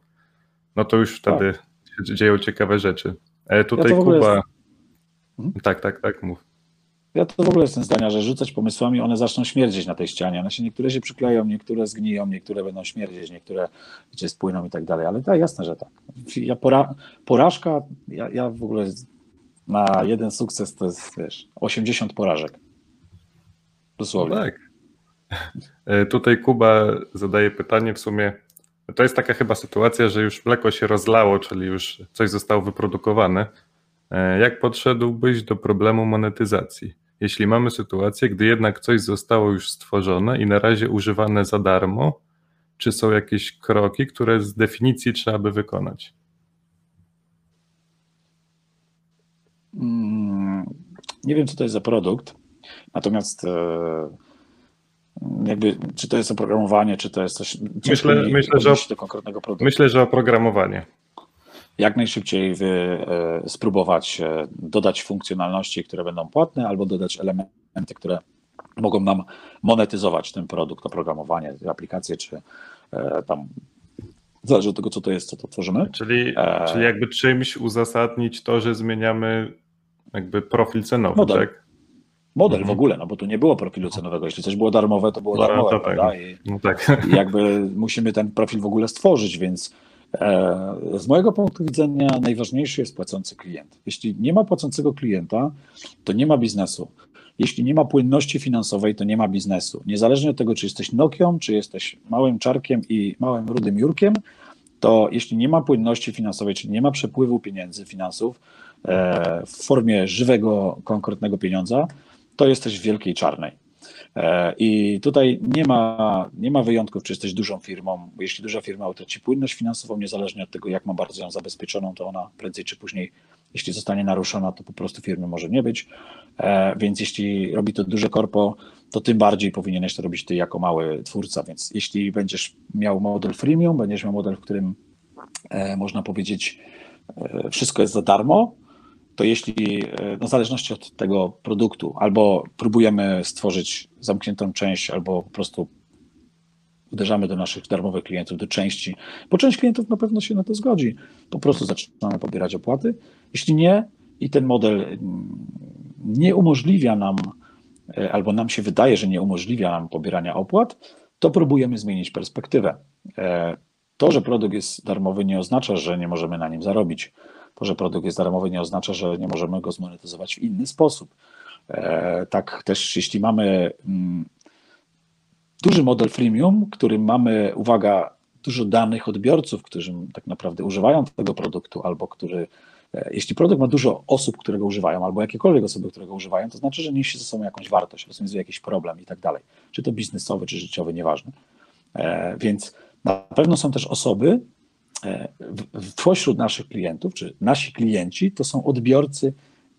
no to już wtedy tak. dzieją ciekawe rzeczy. E, tutaj ja Kuba... Jest... Tak, tak, tak, mów. Ja to w ogóle jestem zdania, że rzucać pomysłami, one zaczną śmierdzieć na tej ścianie. One się niektóre się przykleją, niektóre zgniją, niektóre będą śmierdzieć, niektóre gdzieś spłyną i tak dalej. Ale tak, jasne, że tak. Ja pora, porażka, ja, ja w ogóle na jeden sukces to jest, wiesz, 80 porażek. Dosłownie. No tak. E, tutaj Kuba zadaje pytanie w sumie. To jest taka chyba sytuacja, że już mleko się rozlało, czyli już coś zostało wyprodukowane. E, jak podszedłbyś do problemu monetyzacji? Jeśli mamy sytuację, gdy jednak coś zostało już stworzone i na razie używane za darmo, czy są jakieś kroki, które z definicji trzeba by wykonać? Mm, nie wiem, co to jest za produkt, natomiast e, jakby, czy to jest oprogramowanie, czy to jest coś. Myślę, myślę, że, do konkretnego produktu. myślę, że oprogramowanie. Jak najszybciej wy, e, spróbować e, dodać funkcjonalności, które będą płatne, albo dodać elementy, które mogą nam monetyzować ten produkt, oprogramowanie, aplikacje, czy tam Zależy od tego, co to jest, co to tworzymy. Czyli, e... czyli jakby czymś uzasadnić to, że zmieniamy jakby profil cenowy, model. tak? Model mhm. w ogóle, no bo tu nie było profilu cenowego. Jeśli coś było darmowe, to było no, darmowe, to tak. I, no tak. I jakby musimy ten profil w ogóle stworzyć, więc e, z mojego punktu widzenia najważniejszy jest płacący klient. Jeśli nie ma płacącego klienta, to nie ma biznesu. Jeśli nie ma płynności finansowej, to nie ma biznesu. Niezależnie od tego, czy jesteś Nokią, czy jesteś małym czarkiem i małym rudym Jurkiem, to jeśli nie ma płynności finansowej, czyli nie ma przepływu pieniędzy, finansów e, w formie żywego, konkretnego pieniądza, to jesteś w wielkiej czarnej. E, I tutaj nie ma, nie ma wyjątków, czy jesteś dużą firmą. Jeśli duża firma utraci płynność finansową, niezależnie od tego, jak ma bardzo ją zabezpieczoną, to ona prędzej czy później, jeśli zostanie naruszona, to po prostu firmy może nie być. E, więc jeśli robi to duże korpo, to tym bardziej powinieneś to robić ty jako mały twórca. Więc jeśli będziesz miał model freemium, będziesz miał model, w którym e, można powiedzieć, wszystko jest za darmo, to jeśli, e, no w zależności od tego produktu, albo próbujemy stworzyć zamkniętą część, albo po prostu uderzamy do naszych darmowych klientów, do części, bo część klientów na pewno się na to zgodzi. Po prostu zaczynamy pobierać opłaty. Jeśli nie i ten model mm, nie umożliwia nam, e, albo nam się wydaje, że nie umożliwia nam pobierania opłat, to próbujemy zmienić perspektywę. E, to, że produkt jest darmowy, nie oznacza, że nie możemy na nim zarobić. To, że produkt jest darmowy, nie oznacza, że nie możemy go zmonetyzować w inny sposób. E, tak też, jeśli mamy mm, duży model freemium, którym mamy, uwaga, dużo danych odbiorców, którzy tak naprawdę używają tego produktu, albo który, e, jeśli produkt ma dużo osób, które go używają, albo jakiekolwiek osoby, które go używają, to znaczy, że niesie ze sobą jakąś wartość, rozwiązuje jakiś problem i tak dalej. Czy to biznesowy, czy życiowy, nieważne. E, więc na pewno są też osoby, pośród naszych klientów, czy nasi klienci, to są odbiorcy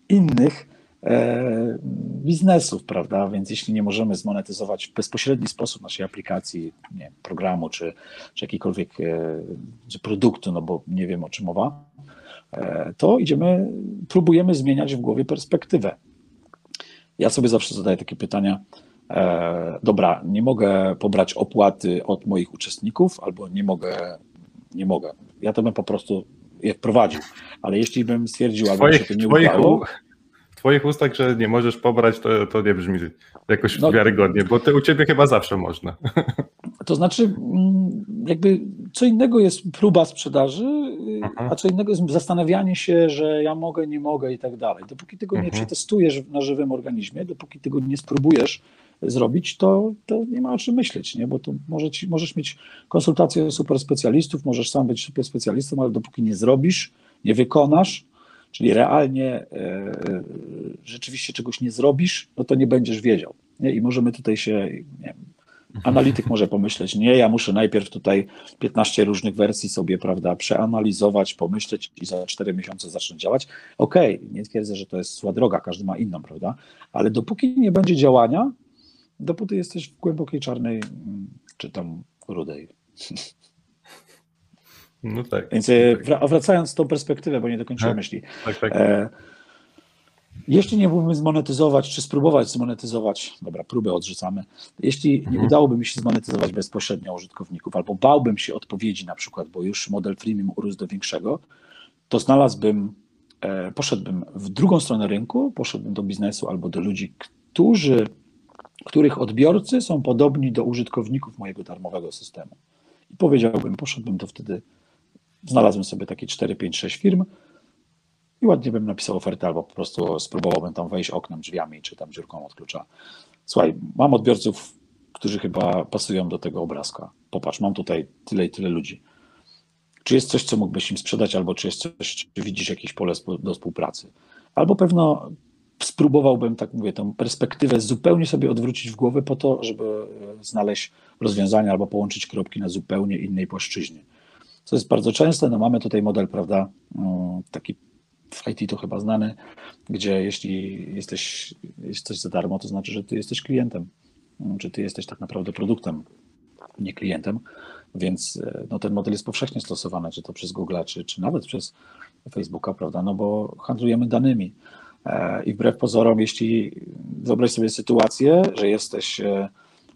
innych e, biznesów, prawda? Więc jeśli nie możemy zmonetyzować w bezpośredni sposób naszej aplikacji, nie, programu, czy, czy jakiejkolwiek e, czy produktu, no bo nie wiem o czym mowa, to idziemy, próbujemy zmieniać w głowie perspektywę. Ja sobie zawsze zadaję takie pytania. dobra, nie mogę pobrać opłaty od moich uczestników, albo nie mogę nie mogę. Ja to bym po prostu je wprowadził. Ale jeśli bym stwierdził, albo się to nie udało... W twoich ustach, że nie możesz pobrać, to, to nie brzmi jakoś no, wiarygodnie, bo ty, u ciebie chyba zawsze można. To znaczy, mm, jakby co innego jest próba sprzedaży, Aha. a co innego jest zastanawianie się, że ja mogę, nie mogę i tak dalej. Dopóki tego nie mhm. przetestujesz na żywym organizmie, dopóki tego nie spróbujesz, zrobić, to, to nie ma o czym myśleć, nie? bo to może ci, możesz mieć konsultacje super specjalistów, możesz sam być super specjalistą, ale dopóki nie zrobisz, nie wykonasz, czyli realnie e, e rzeczywiście czegoś nie zrobisz, no to nie będziesz wiedział. Nie? I możemy tutaj się, nie analityk może pomyśleć, nie, ja muszę najpierw tutaj 15 różnych wersji sobie, prawda, przeanalizować, pomyśleć i za 4 miesiące zacząć działać. Okej, okay, nie twierdzę, że to jest zła droga, każdy ma inną, prawda, ale dopóki nie będzie działania, dopóty jesteś w głębokiej czarnej, mm, czy tam rudej. No tak. Więc e, wracając tą perspektywę, bo nie dokończyłem myśli. Tak, tak. E, jeśli nie mógłbym zmonetyzować, czy spróbować zmonetyzować, dobra, próbę odrzucamy, jeśli nie mhm. udałoby mi się zmonetyzować bezpośrednio użytkowników, albo bałbym się odpowiedzi na przykład, bo już model freemium urósł do większego, to znalazłbym e, poszedłbym w drugą stronę rynku, poszedłbym do biznesu albo do ludzi, którzy, których odbiorcy są podobni do użytkowników mojego darmowego systemu. I powiedziałbym, poszedłbym to wtedy, znalazłem sobie takie 4, 5, 6 firm i ładnie bym napisał ofertę albo po prostu spróbowałbym tam wejść oknem, drzwiami czy tam dziurką od klucza. Słuchaj, mam odbiorców, którzy chyba pasują do tego obrazka. Popatrz, mam tutaj tyle i tyle ludzi czy jest coś, co mógłbyś im sprzedać, albo czy jest coś, czy widzisz jakieś pole do współpracy. Albo pewno spróbowałbym, tak mówię, tę perspektywę zupełnie sobie odwrócić w głowę po to, żeby e, znaleźć rozwiązania albo połączyć kropki na zupełnie innej płaszczyźnie. Co jest bardzo częste, no mamy tutaj model, prawda, mm, taki w IT to chyba znany, gdzie jeśli jesteś, jest coś za darmo, to znaczy, że ty jesteś klientem, mm, czy ty jesteś tak naprawdę produktem, nie klientem. Więc e, no, ten model jest powszechnie stosowany, czy to przez Google, czy, czy nawet przez Facebooka, prawda? No bo handlujemy danymi. E, I wbrew pozorom, jeśli wyobraź sobie sytuację, że jesteś, e,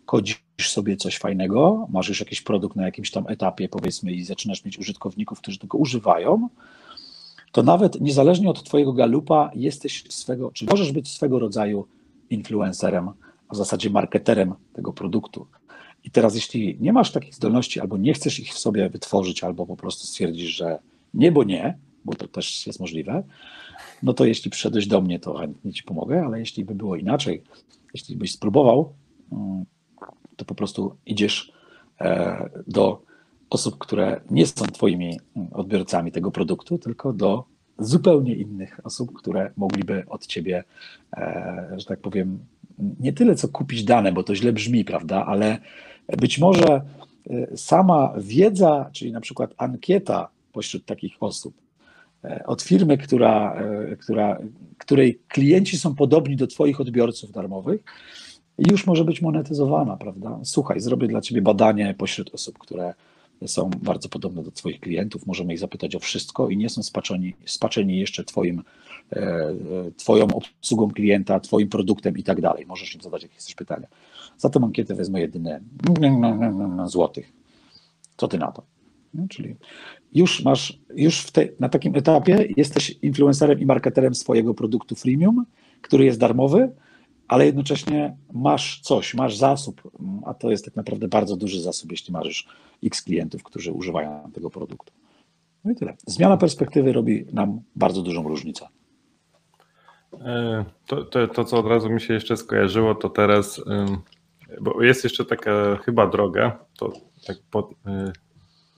kodzisz sobie coś fajnego, masz już jakiś produkt na jakimś tam etapie, powiedzmy, i zaczynasz mieć użytkowników, którzy tego używają, to nawet niezależnie od Twojego galupa jesteś swego, czy możesz być swego rodzaju influencerem, a w zasadzie marketerem tego produktu. I teraz, jeśli nie masz takich zdolności, albo nie chcesz ich w sobie wytworzyć, albo po prostu stwierdzisz, że nie, bo nie, bo to też jest możliwe, no to jeśli przyszedłeś do mnie, to chętnie ci pomogę, ale jeśli by było inaczej, jeśli byś spróbował, mm, to po prostu idziesz e, do osób, które nie są Twoimi odbiorcami tego produktu, tylko do zupełnie innych osób, które mogliby od Ciebie, e, że tak powiem, nie tyle co kupić dane, bo to źle brzmi, prawda, ale być może e, sama wiedza, czyli na przykład ankieta pośród takich osób, od firmy, która, e, która, której klienci są podobni do Twoich odbiorców darmowych, już może być monetyzowana, prawda? Słuchaj, zrobię dla Ciebie badanie pośród osób, które są bardzo podobne do Twoich klientów, możemy ich zapytać o wszystko i nie są spaczeni, spaczeni jeszcze twoim, Twoją obsługą klienta, Twoim produktem i tak dalej. Możesz im zadać jakieś pytania. Za tę ankietę wezmę jedynie złotych. Co ty na to? No, czyli już masz, już te, na takim etapie jesteś influencerem i marketerem swojego produktu freemium, który jest darmowy, ale jednocześnie masz coś, masz zasób, a to jest tak naprawdę bardzo duży zasób, jeśli masz x klientów, którzy używają tego produktu. No i tyle. Zmiana perspektywy robi nam bardzo dużą różnicę. E, to, to, to, co od razu mi się jeszcze skojarzyło, to teraz bo jest jeszcze taka chyba droga, to tak po, y,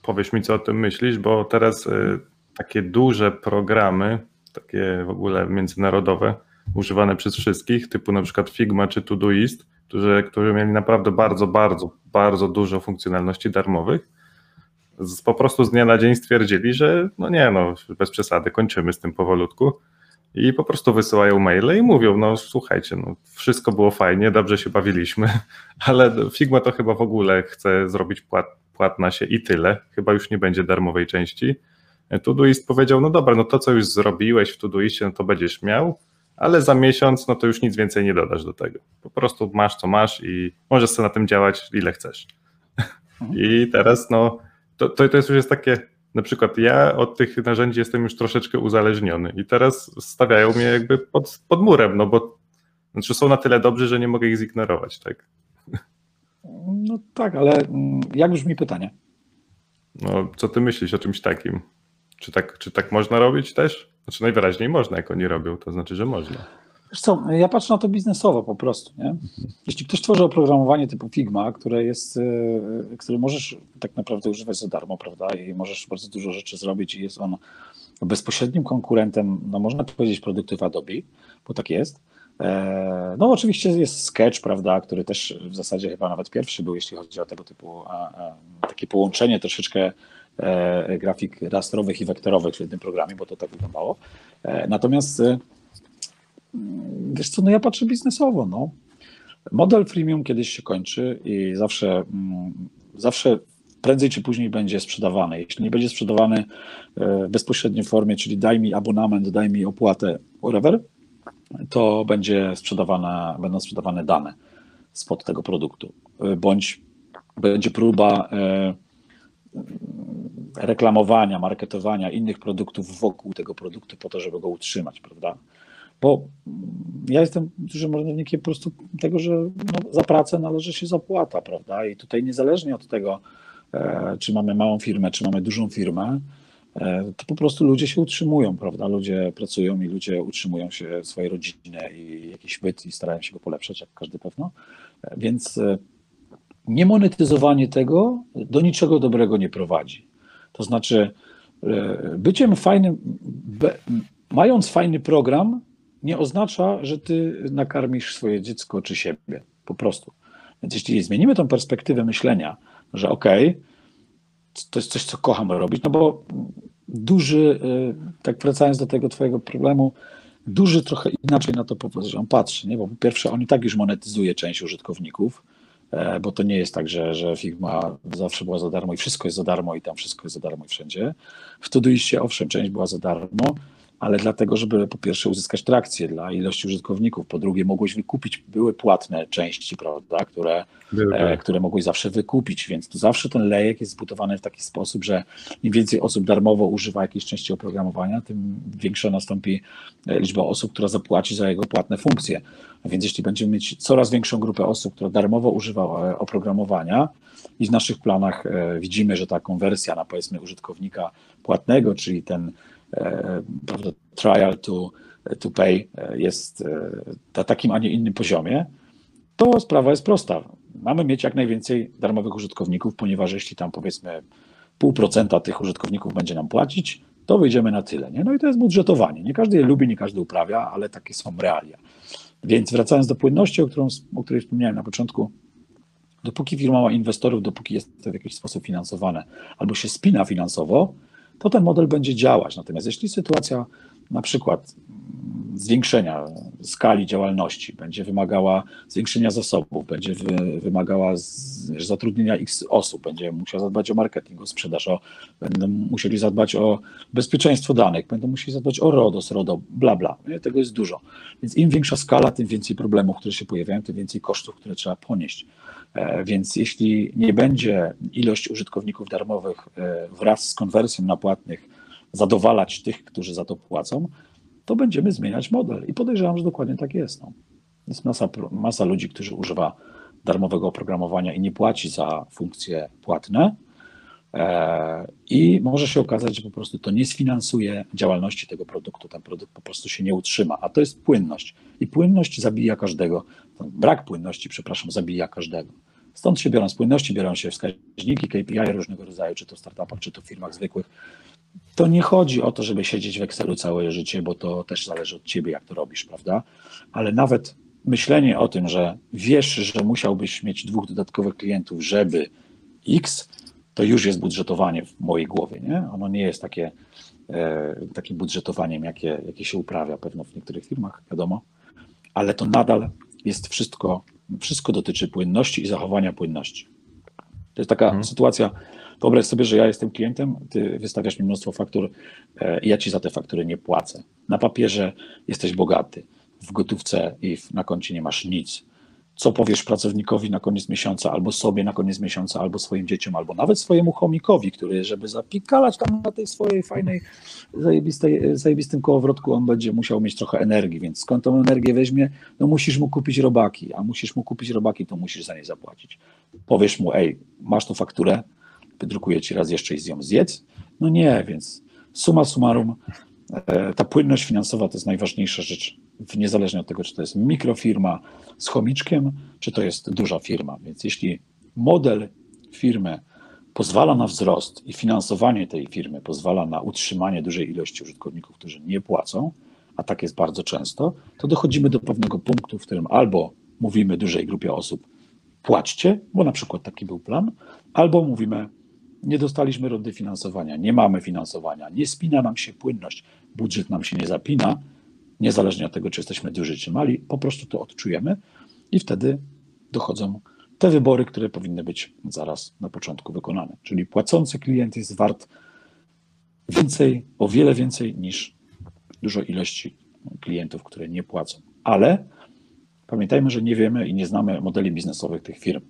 powiesz mi, co o tym myślisz, bo teraz y, takie duże programy, takie w ogóle międzynarodowe, używane przez wszystkich, typu na przykład Figma czy Todoist, którzy, którzy mieli naprawdę bardzo, bardzo, bardzo dużo funkcjonalności darmowych, z, po prostu z dnia na dzień stwierdzili, że no nie, no bez przesady, kończymy z tym powolutku i po prostu wysyłają maile i mówią, no słuchajcie, no, wszystko było fajnie, dobrze się bawiliśmy, ale Figma to chyba w ogóle chce zrobić płat, płatna się i tyle, chyba już nie będzie darmowej części. Todoist powiedział, no dobra, no to co już zrobiłeś w Todoistie, no to będziesz miał, ale za miesiąc, no to już nic więcej nie dodasz do tego. Po prostu masz co masz i możesz sobie na tym działać ile chcesz. Mhm. I teraz, no, to, to, to jest już jest takie na przykład ja od tych narzędzi jestem już troszeczkę uzależniony i teraz stawiają mnie jakby pod, pod murem, no bo znaczy są na tyle dobrzy, że nie mogę ich zignorować, tak? No tak, ale mm, jak brzmi pytanie? No, co ty myślisz o czymś takim? Czy tak, czy tak można robić też? Znaczy najwyraźniej można, jak oni robią, to znaczy, że można. Wiesz co, ja patrzę na to biznesowo po prostu. Nie? Jeśli ktoś tworzy oprogramowanie typu Figma, które jest, e, które możesz tak naprawdę używać za darmo, prawda, i możesz bardzo dużo rzeczy zrobić i jest on bezpośrednim konkurentem, no można powiedzieć, produktów Adobe, bo tak jest. E, no oczywiście jest Sketch, prawda, który też w zasadzie chyba nawet pierwszy był, jeśli chodzi o tego typu takie połączenie troszeczkę e, grafik rastrowych i wektorowych w jednym programie, bo to tak wyglądało. Natomiast Wiesz co, no ja patrzę biznesowo, no. Model freemium kiedyś się kończy i zawsze, mm, zawsze prędzej czy później będzie sprzedawany. Jeśli nie będzie sprzedawany e, w bezpośredniej formie, czyli daj mi abonament, daj mi opłatę, whatever, to będzie sprzedawane, będą sprzedawane dane spod tego produktu, e, bądź będzie próba e, reklamowania, marketowania innych produktów wokół tego produktu po to, żeby go utrzymać, prawda? Bo ja jestem dużym orędownikiem po prostu tego, że no, za pracę należy się zapłata, prawda? I tutaj niezależnie od tego, e, czy mamy małą firmę, czy mamy dużą firmę, to po prostu ludzie się utrzymują, prawda? Ludzie pracują i ludzie utrzymują się swoje rodziny i jakiś byt i starają się go polepszać, jak każdy pewno. E, więc niemonetyzowanie tego do niczego dobrego nie prowadzi. To znaczy, byciem fajnym, mając fajny program, nie oznacza, że ty nakarmisz swoje dziecko czy siebie. Po prostu. Więc jeśli zmienimy tą perspektywę myślenia, że okej, okay, to jest coś, co kocham robić, no bo duży, y, tak wracając do tego twojego problemu, duży trochę inaczej na to on patrzy, nie? bo po pierwsze on i tak już monetyzuje część użytkowników, e, bo to nie jest tak, że, że firma zawsze była za darmo i wszystko jest za darmo i tam wszystko jest za darmo i wszędzie. W Todoistie owszem, część była za darmo, ale dlatego, żeby po pierwsze uzyskać trakcję dla ilości użytkowników, po drugie mogłeś wykupić, były płatne części, prawda, które, e, które mogłeś zawsze wykupić, więc tu zawsze ten lejek jest zbudowany w taki sposób, że im więcej osób darmowo używa jakiejś części oprogramowania, tym większa nastąpi e, liczba osób, która zapłaci za jego płatne funkcje. Więc jeśli będziemy mieć coraz większą grupę osób, która darmowo używa e, oprogramowania i w naszych planach e, widzimy, że ta konwersja na powiedzmy użytkownika płatnego, czyli ten prawda, trial to, to pay e, jest e, na takim, a nie innym poziomie, to sprawa jest prosta. Mamy mieć jak najwięcej darmowych użytkowników, ponieważ jeśli tam powiedzmy pół procenta tych użytkowników będzie nam płacić, to wyjdziemy na tyle. Nie? No i to jest budżetowanie. Nie każdy je lubi, nie każdy uprawia, ale takie są realia. Więc wracając do płynności, o, którą, o której wspomniałem na początku, dopóki firma ma inwestorów, dopóki jest to w jakiś sposób finansowane albo się spina finansowo, to ten model będzie działać. Natomiast jeśli sytuacja na przykład zwiększenia skali działalności, będzie wymagała zwiększenia zasobów, będzie wy, wymagała z, zatrudnienia x osób, będzie musiała zadbać o marketing, o sprzedaż, o, będą musieli zadbać o bezpieczeństwo danych, będą musieli zadbać o RODO, bla, bla. Nie? Tego jest dużo. Więc im większa skala, tym więcej problemów, które się pojawiają, tym więcej kosztów, które trzeba ponieść. E, więc jeśli nie będzie ilość użytkowników darmowych e, wraz z konwersją na płatnych zadowalać tych, którzy za to płacą, to będziemy zmieniać model. I podejrzewam, że dokładnie tak jest. No. Jest masa, masa ludzi, którzy używa darmowego oprogramowania i nie płaci za funkcje płatne. E, I może się okazać, że po prostu to nie sfinansuje działalności tego produktu. Ten produkt po prostu się nie utrzyma, a to jest płynność. I płynność zabija każdego. Brak płynności, przepraszam, zabija każdego. Stąd się biorą z płynności, biorą się wskaźniki, KPI różnego rodzaju, czy to w startupach, czy to w firmach zwykłych. To nie chodzi o to, żeby siedzieć w Excelu całe życie, bo to też zależy od ciebie, jak to robisz, prawda? Ale nawet myślenie o tym, że wiesz, że musiałbyś mieć dwóch dodatkowych klientów, żeby X, to już jest budżetowanie w mojej głowie, nie? Ono nie jest takie, e, takim budżetowaniem, jakie, jakie się uprawia pewno w niektórych firmach, wiadomo, ale to nadal jest wszystko, wszystko dotyczy płynności i zachowania płynności. To jest taka hmm. sytuacja, Wyobraź sobie, że ja jestem klientem, ty wystawiasz mi mnóstwo faktur e, i ja ci za te faktury nie płacę. Na papierze jesteś bogaty, w gotówce i na koncie nie masz nic. Co powiesz pracownikowi na koniec miesiąca, albo sobie na koniec miesiąca, albo swoim dzieciom, albo nawet swojemu chomikowi, który, żeby zapikalać tam na tej swojej fajnej, zajebistej, zajebistym kołowrotku, on będzie musiał mieć trochę energii, więc skąd tą energię weźmie? No musisz mu kupić robaki, a musisz mu kupić robaki, to musisz za nie zapłacić. Powiesz mu, ej, masz tu fakturę, wydrukuje ci raz jeszcze i z ją zjedz? No nie, więc suma summarum, ta płynność finansowa to jest najważniejsza rzecz, niezależnie od tego, czy to jest mikrofirma z chomiczkiem, czy to jest duża firma. Więc jeśli model firmy pozwala na wzrost i finansowanie tej firmy pozwala na utrzymanie dużej ilości użytkowników, którzy nie płacą, a tak jest bardzo często, to dochodzimy do pewnego punktu, w którym albo mówimy dużej grupie osób, płaćcie, bo na przykład taki był plan, albo mówimy, nie dostaliśmy rundy finansowania, nie mamy finansowania, nie spina nam się płynność, budżet nam się nie zapina, niezależnie od tego, czy jesteśmy duży, czy mali, po prostu to odczujemy i wtedy dochodzą te wybory, które powinny być zaraz na początku wykonane. Czyli płacący klient jest wart więcej, o wiele więcej niż dużo ilości klientów, które nie płacą. Ale pamiętajmy, że nie wiemy i nie znamy modeli biznesowych tych firm.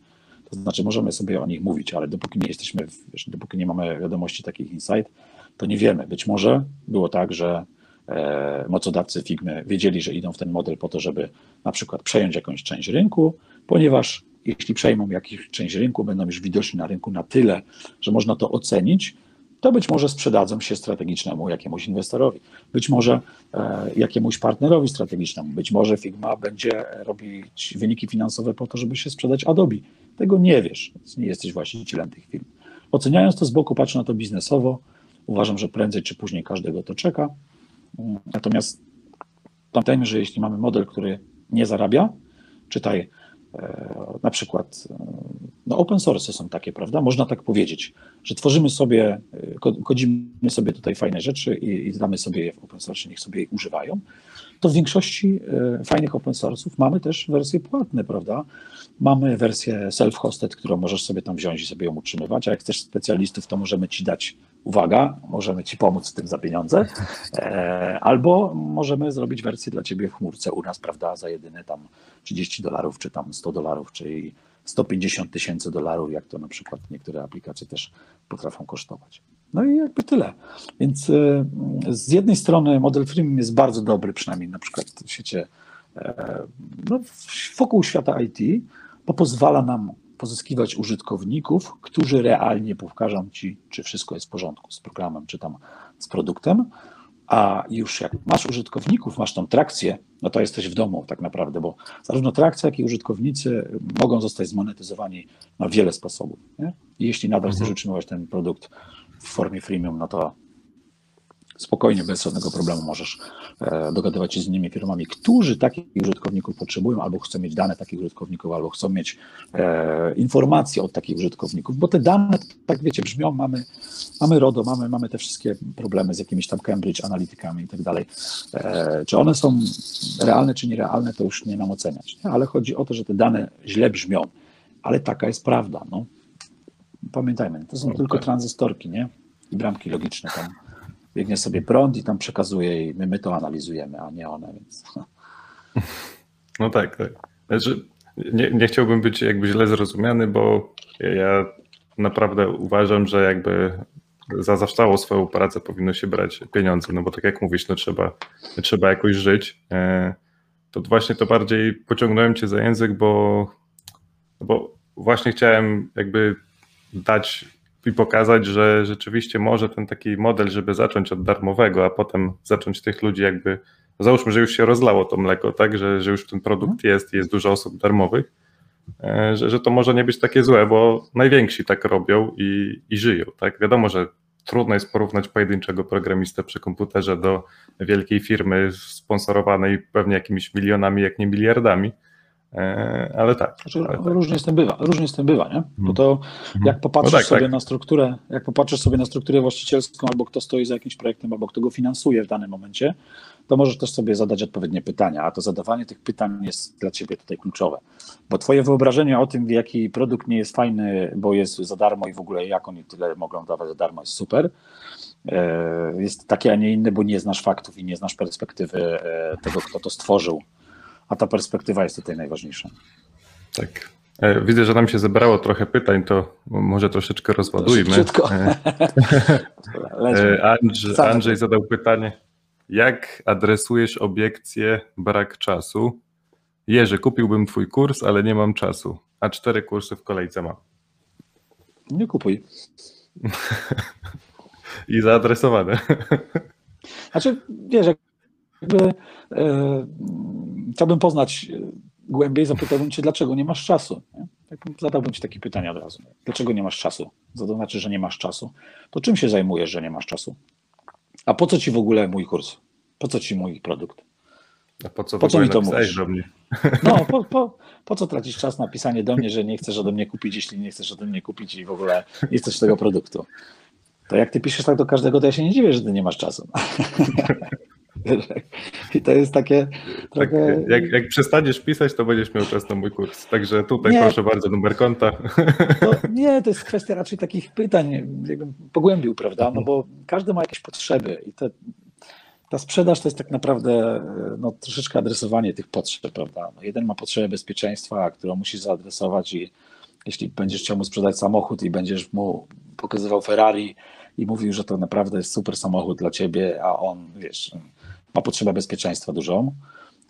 To znaczy możemy sobie o nich mówić, ale dopóki nie jesteśmy, wiesz, dopóki nie mamy wiadomości takich insight, to nie wiemy. Być może było tak, że e, mocodawcy Figmy wiedzieli, że idą w ten model po to, żeby na przykład przejąć jakąś część rynku, ponieważ jeśli przejmą jakąś część rynku, będą już widoczni na rynku na tyle, że można to ocenić, to być może sprzedadzą się strategicznemu jakiemuś inwestorowi, być może e, jakiemuś partnerowi strategicznemu, być może Figma będzie robić wyniki finansowe po to, żeby się sprzedać Adobe. Tego nie wiesz, nie jesteś właścicielem tych firm. Oceniając to z boku, patrzę na to biznesowo, uważam, że prędzej czy później każdego to czeka. Natomiast pamiętajmy, że jeśli mamy model, który nie zarabia, czytaj e, na przykład e, no open source są takie, prawda? Można tak powiedzieć, że tworzymy sobie, kodzimy sobie tutaj fajne rzeczy i, i damy sobie je w open source, niech sobie je używają. To w większości e, fajnych open source'ów mamy też wersje płatne, prawda? Mamy wersję self-hosted, którą możesz sobie tam wziąć i sobie ją utrzymywać, a jak chcesz specjalistów, to możemy ci dać, uwaga, możemy ci pomóc w tym za pieniądze, e, albo możemy zrobić wersję dla ciebie w chmurce u nas, prawda, za jedyne tam 30 dolarów, czy tam 100 dolarów, czyli 150 tysięcy dolarów, jak to na przykład niektóre aplikacje też potrafią kosztować. No i jakby tyle. Więc e, z jednej strony model freemium jest bardzo dobry, przynajmniej na przykład w świecie, no, wokół świata IT, bo pozwala nam pozyskiwać użytkowników, którzy realnie pokażą ci, czy wszystko jest w porządku z programem, czy tam z produktem. A już jak masz użytkowników, masz tą trakcję, no to jesteś w domu tak naprawdę, bo zarówno trakcja, jak i użytkownicy mogą zostać zmonetyzowani na wiele sposobów. Nie? I jeśli nadal chcesz mhm. utrzymywać ten produkt w formie freemium, no to spokojnie, bez żadnego problemu możesz e, dogadywać się z innymi firmami, którzy takich użytkowników potrzebują, albo chcą mieć dane takich użytkowników, albo chcą mieć e, informacje od takich użytkowników, bo te dane, tak wiecie, brzmią, mamy, mamy RODO, mamy, mamy te wszystkie problemy z jakimiś tam Cambridge analitykami i tak dalej. E, czy one są realne, czy nierealne, to już nie nam oceniać, nie? ale chodzi o to, że te dane źle brzmią, ale taka jest prawda, no. Pamiętajmy, to są okay. tylko tranzystorki, nie? I bramki logiczne tam biegnie sobie prąd i tam przekazuje i my, my to analizujemy, a nie one, więc... No tak, tak. Znaczy, nie, nie chciałbym być jakby źle zrozumiany, bo ja naprawdę uważam, że jakby za zawstałą swoją pracę powinno się brać pieniądze, no bo tak jak mówisz, no trzeba, trzeba jakoś żyć. E, to właśnie to bardziej pociągnąłem cię za język, bo, bo właśnie chciałem jakby dać i pokazać, że rzeczywiście może ten taki model, żeby zacząć od darmowego, a potem zacząć tych ludzi jakby, załóżmy, że już się rozlało to mleko, tak, że, że już ten produkt mhm. jest i jest dużo osób darmowych, e, że, że to może nie być takie złe, bo najwięksi tak robią i, i żyją, tak. Wiadomo, że trudno jest porównać pojedynczego programistę przy komputerze do wielkiej firmy sponsorowanej pewnie jakimiś milionami, jak nie miliardami, ale tak. Znaczy, ale tak. Różnie z tym bywa, różnie z tym bywa, nie? Bo to mhm. jak popatrzysz no tak, sobie tak. na strukturę, jak popatrzysz sobie na strukturę właścicielską, albo kto stoi za jakimś projektem, albo kto go finansuje w danym momencie, to możesz też sobie zadać odpowiednie pytania, a to zadawanie tych pytań jest dla ciebie tutaj kluczowe. Bo twoje wyobrażenie o tym, jaki produkt nie jest fajny, bo jest za darmo i w ogóle jak oni tyle mogą dawać za darmo jest super, e, jest takie, a nie inne, bo nie znasz faktów i nie znasz perspektywy e, tego, kto to stworzył a ta perspektywa jest tutaj najważniejsza. Tak. E, widzę, że nam się zebrało trochę pytań, to może troszeczkę rozładujmy. Szybciutko. E, e, Andrzej, Andrzej zadał pytanie, jak adresujesz obiekcję brak czasu? Jerzy, kupiłbym twój kurs, ale nie mam czasu, a cztery kursy w kolejce mam. Nie kupuj. I zaadresowane. Znaczy, wiesz, jakby e, chciałbym poznać e, głębiej, zapytałbym cię, dlaczego nie masz czasu. Nie? Tak zadałbym ci takie pytanie od razu. Dlaczego nie masz czasu? Co to znaczy, że nie masz czasu? To czym się zajmujesz, że nie masz czasu? A po co ci w ogóle mój kurs? Po co ci mój produkt? A po co, po co mi to mówisz? do mnie? No, po, po, po co tracisz czas na pisanie do mnie, że nie chcesz ode mnie kupić, jeśli nie chcesz ode mnie kupić i w ogóle nie chcesz tego produktu? To jak ty piszesz tak do każdego, to ja się nie dziwię, że ty nie masz czasu. I to jest takie tak, trochę... jak, jak przestaniesz pisać, to będziesz miał czas na mój kurs. Także tutaj nie, proszę bardzo, numer konta. To, nie, to jest kwestia raczej takich pytań, jakbym pogłębił, prawda? No bo każdy ma jakieś potrzeby i te, ta sprzedaż to jest tak naprawdę no, troszeczkę adresowanie tych potrzeb, prawda? No, jeden ma potrzebę bezpieczeństwa, którą musi zaadresować i jeśli będziesz chciał mu sprzedać samochód i będziesz mu pokazywał Ferrari i mówił, że to naprawdę jest super samochód dla ciebie, a on, wiesz, ma potrzebę bezpieczeństwa dużą,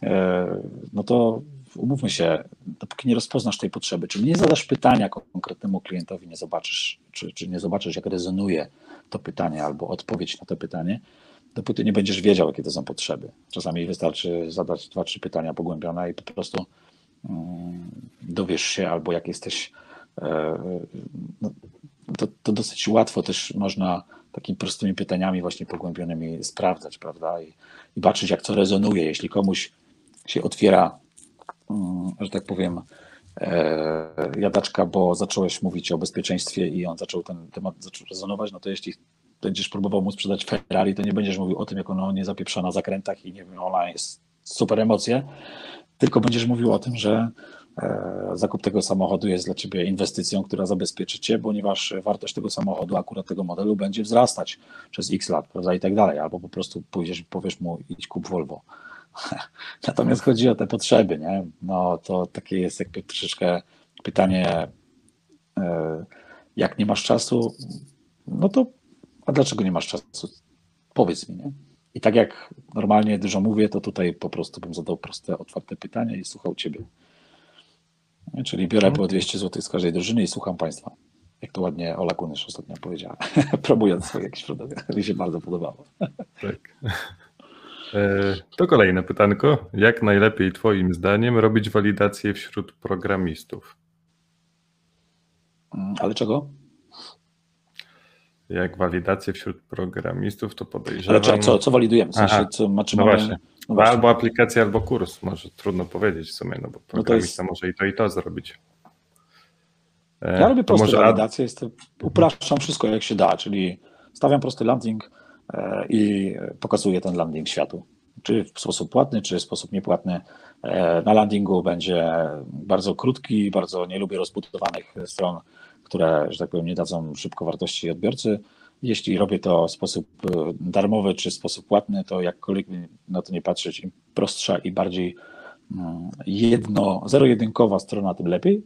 e, no to umówmy się, dopóki nie rozpoznasz tej potrzeby, czyli nie zadasz pytania konkretnemu klientowi, nie zobaczysz, czy, czy nie zobaczysz, jak rezonuje to pytanie albo odpowiedź na to pytanie, dopóty nie będziesz wiedział, jakie to są potrzeby. Czasami wystarczy zadać dwa, trzy pytania pogłębione i po prostu um, dowiesz się, albo jak jesteś. E, no, to, to dosyć łatwo też można takimi prostymi pytaniami właśnie pogłębionymi sprawdzać, prawda? I, i patrzeć, jak co rezonuje. Jeśli komuś się otwiera, um, że tak powiem, e, jadaczka, bo zacząłeś mówić o bezpieczeństwie i on zaczął ten temat zaczął rezonować, no to jeśli będziesz próbował mu sprzedać Ferrari, to nie będziesz mówił o tym, jak ona nie zapieprza na zakrętach i nie wiem, ona jest super emocje, tylko będziesz mówił o tym, że zakup tego samochodu jest dla ciebie inwestycją, która zabezpieczy cię, ponieważ wartość tego samochodu, akurat tego modelu, będzie wzrastać przez x lat, prawda, i tak dalej, albo po prostu pójdziesz i powiesz mu, idź kup Volvo. Natomiast chodzi o te potrzeby, nie? No to takie jest jakby troszeczkę pytanie, e, jak nie masz czasu, no to a dlaczego nie masz czasu? Powiedz mi, nie? I tak jak normalnie dużo mówię, to tutaj po prostu bym zadał proste, otwarte pytania i słuchał Ciebie. Czyli biorę po 200 zł z każdej drużyny i słucham Państwa. Jak to ładnie Ola Kunysz ostatnio powiedziała, promując swoje jakieś środowisko. Mi się bardzo podobało. Tak. E, to kolejne pytanko. Jak najlepiej Twoim zdaniem robić walidację wśród programistów? Mm, ale czego? Jak walidację wśród programistów, to podejrzewam... Ale co, co walidujemy? W sensie, co, czy no mamy... właśnie. No właśnie. Albo aplikacja, albo kurs. Może trudno powiedzieć w sumie, no bo programista no jest... może i to i to zrobić. E, ja robię proste może... walidacje, jestem, upraszczam wszystko jak się da, czyli stawiam prosty landing e, i pokazuję ten landing światu. Czy w sposób płatny, czy w sposób niepłatny. E, na landingu będzie bardzo krótki, bardzo nie lubię rozbudowanych stron które, że tak powiem, nie dadzą szybko wartości odbiorcy. Jeśli robię to w sposób e, darmowy czy w sposób płatny, to jakkolwiek na to nie patrzeć, im prostsza i bardziej mm, jedno, zero-jedynkowa strona, tym lepiej.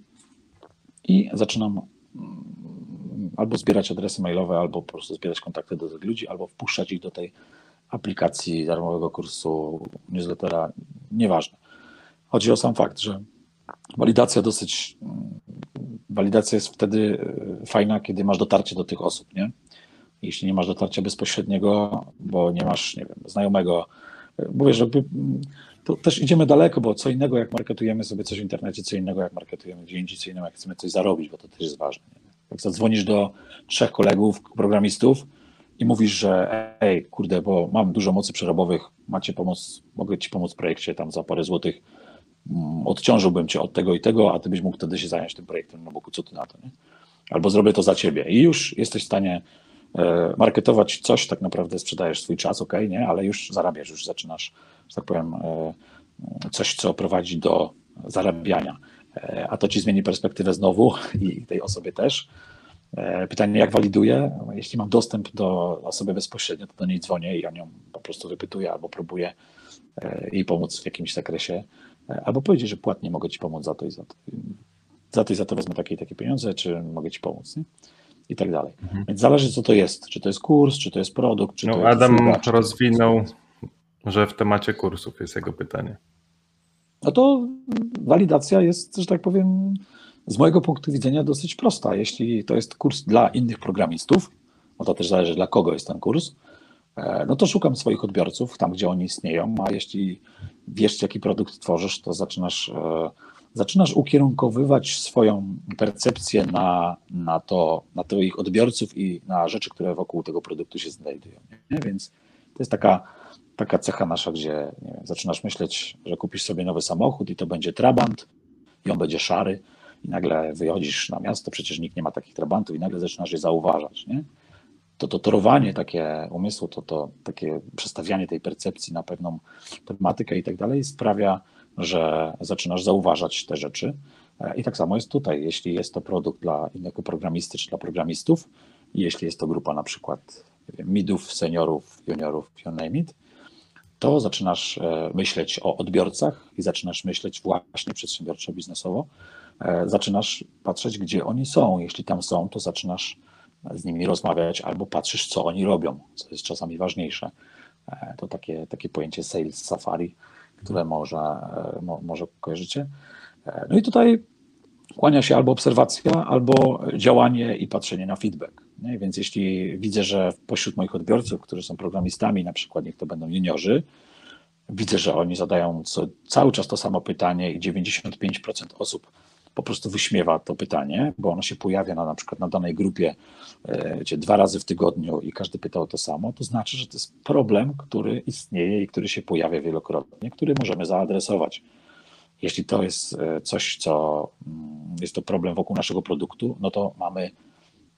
I zaczynam mm, albo zbierać adresy mailowe, albo po prostu zbierać kontakty do tych ludzi, albo wpuszczać ich do tej aplikacji darmowego kursu, newslettera, nieważne. Chodzi o sam fakt, że walidacja dosyć Walidacja jest wtedy e, fajna, kiedy masz dotarcie do tych osób, nie? Jeśli nie masz dotarcia bezpośredniego, bo nie masz, nie wiem, znajomego, mówię, że to też idziemy daleko, bo co innego jak marketujemy sobie coś w internecie, co innego jak marketujemy gdzie indziej, co innego jak chcemy coś zarobić, bo to też jest ważne. Nie? Jak zadzwonisz do trzech kolegów, programistów i mówisz, że ej, kurde, bo mam dużo mocy przerobowych, macie pomoc, mogę ci pomóc w projekcie tam za parę złotych, odciążyłbym cię od tego i tego, a ty byś mógł wtedy się zająć tym projektem, no bo co ty na to, nie? Albo zrobię to za ciebie i już jesteś w stanie e, marketować coś, tak naprawdę sprzedajesz swój czas, ok, nie, ale już zarabiasz, już zaczynasz, że tak powiem, e, coś, co prowadzi do zarabiania. E, a to ci zmieni perspektywę znowu i tej osobie też. Pytanie, jak waliduję? Jeśli mam dostęp do osoby bezpośrednio, to do niej dzwonię i o nią po prostu wypytuję albo próbuję jej pomóc w jakimś zakresie albo powiedzieć, że płatnie mogę Ci pomóc za to i za to. Za to i za to wezmę takie i takie pieniądze, czy mogę Ci pomóc, nie? I tak dalej. Mhm. Więc zależy, co to jest. Czy to jest kurs, czy to jest produkt, czy no, to Adam jest usługa, rozwinął, że w temacie kursów jest jego pytanie. No to walidacja jest, że tak powiem, z mojego punktu widzenia dosyć prosta. Jeśli to jest kurs dla innych programistów, no to też zależy, dla kogo jest ten kurs, no to szukam swoich odbiorców tam, gdzie oni istnieją, a jeśli wiesz, jaki produkt tworzysz, to zaczynasz, e, zaczynasz ukierunkowywać swoją percepcję na, na, to, na ich odbiorców i na rzeczy, które wokół tego produktu się znajdują. Nie? Więc to jest taka, taka cecha nasza, gdzie wiem, zaczynasz myśleć, że kupisz sobie nowy samochód i to będzie Trabant i on będzie szary i nagle wychodzisz na miasto, przecież nikt nie ma takich Trabantów i nagle zaczynasz je zauważać. Nie? To, to torowanie takie umysłu, to, to takie przestawianie tej percepcji na pewną tematykę i tak dalej sprawia, że zaczynasz zauważać te rzeczy. E, I tak samo jest tutaj, jeśli jest to produkt dla innego programisty czy dla programistów, jeśli jest to grupa na przykład midów, seniorów, juniorów, you name it, to zaczynasz e, myśleć o odbiorcach i zaczynasz myśleć właśnie przedsiębiorczo, biznesowo. E, zaczynasz patrzeć, gdzie oni są. Jeśli tam są, to zaczynasz z nimi rozmawiać albo patrzysz, co oni robią, co jest czasami ważniejsze. E, to takie, takie pojęcie sales safari, które może, może kojarzycie. No i tutaj kłania się albo obserwacja, albo działanie i patrzenie na feedback. Nie? Więc jeśli widzę, że pośród moich odbiorców, którzy są programistami, na przykład niech to będą juniorzy, widzę, że oni zadają co, cały czas to samo pytanie i 95% osób po prostu wyśmiewa to pytanie, bo ono się pojawia na, na przykład na danej grupie e, dwa razy w tygodniu i każdy pytał o to samo, to znaczy, że to jest problem, który istnieje i który się pojawia wielokrotnie, który możemy zaadresować. Jeśli to jest e, coś, co mm, jest to problem wokół naszego produktu, no to mamy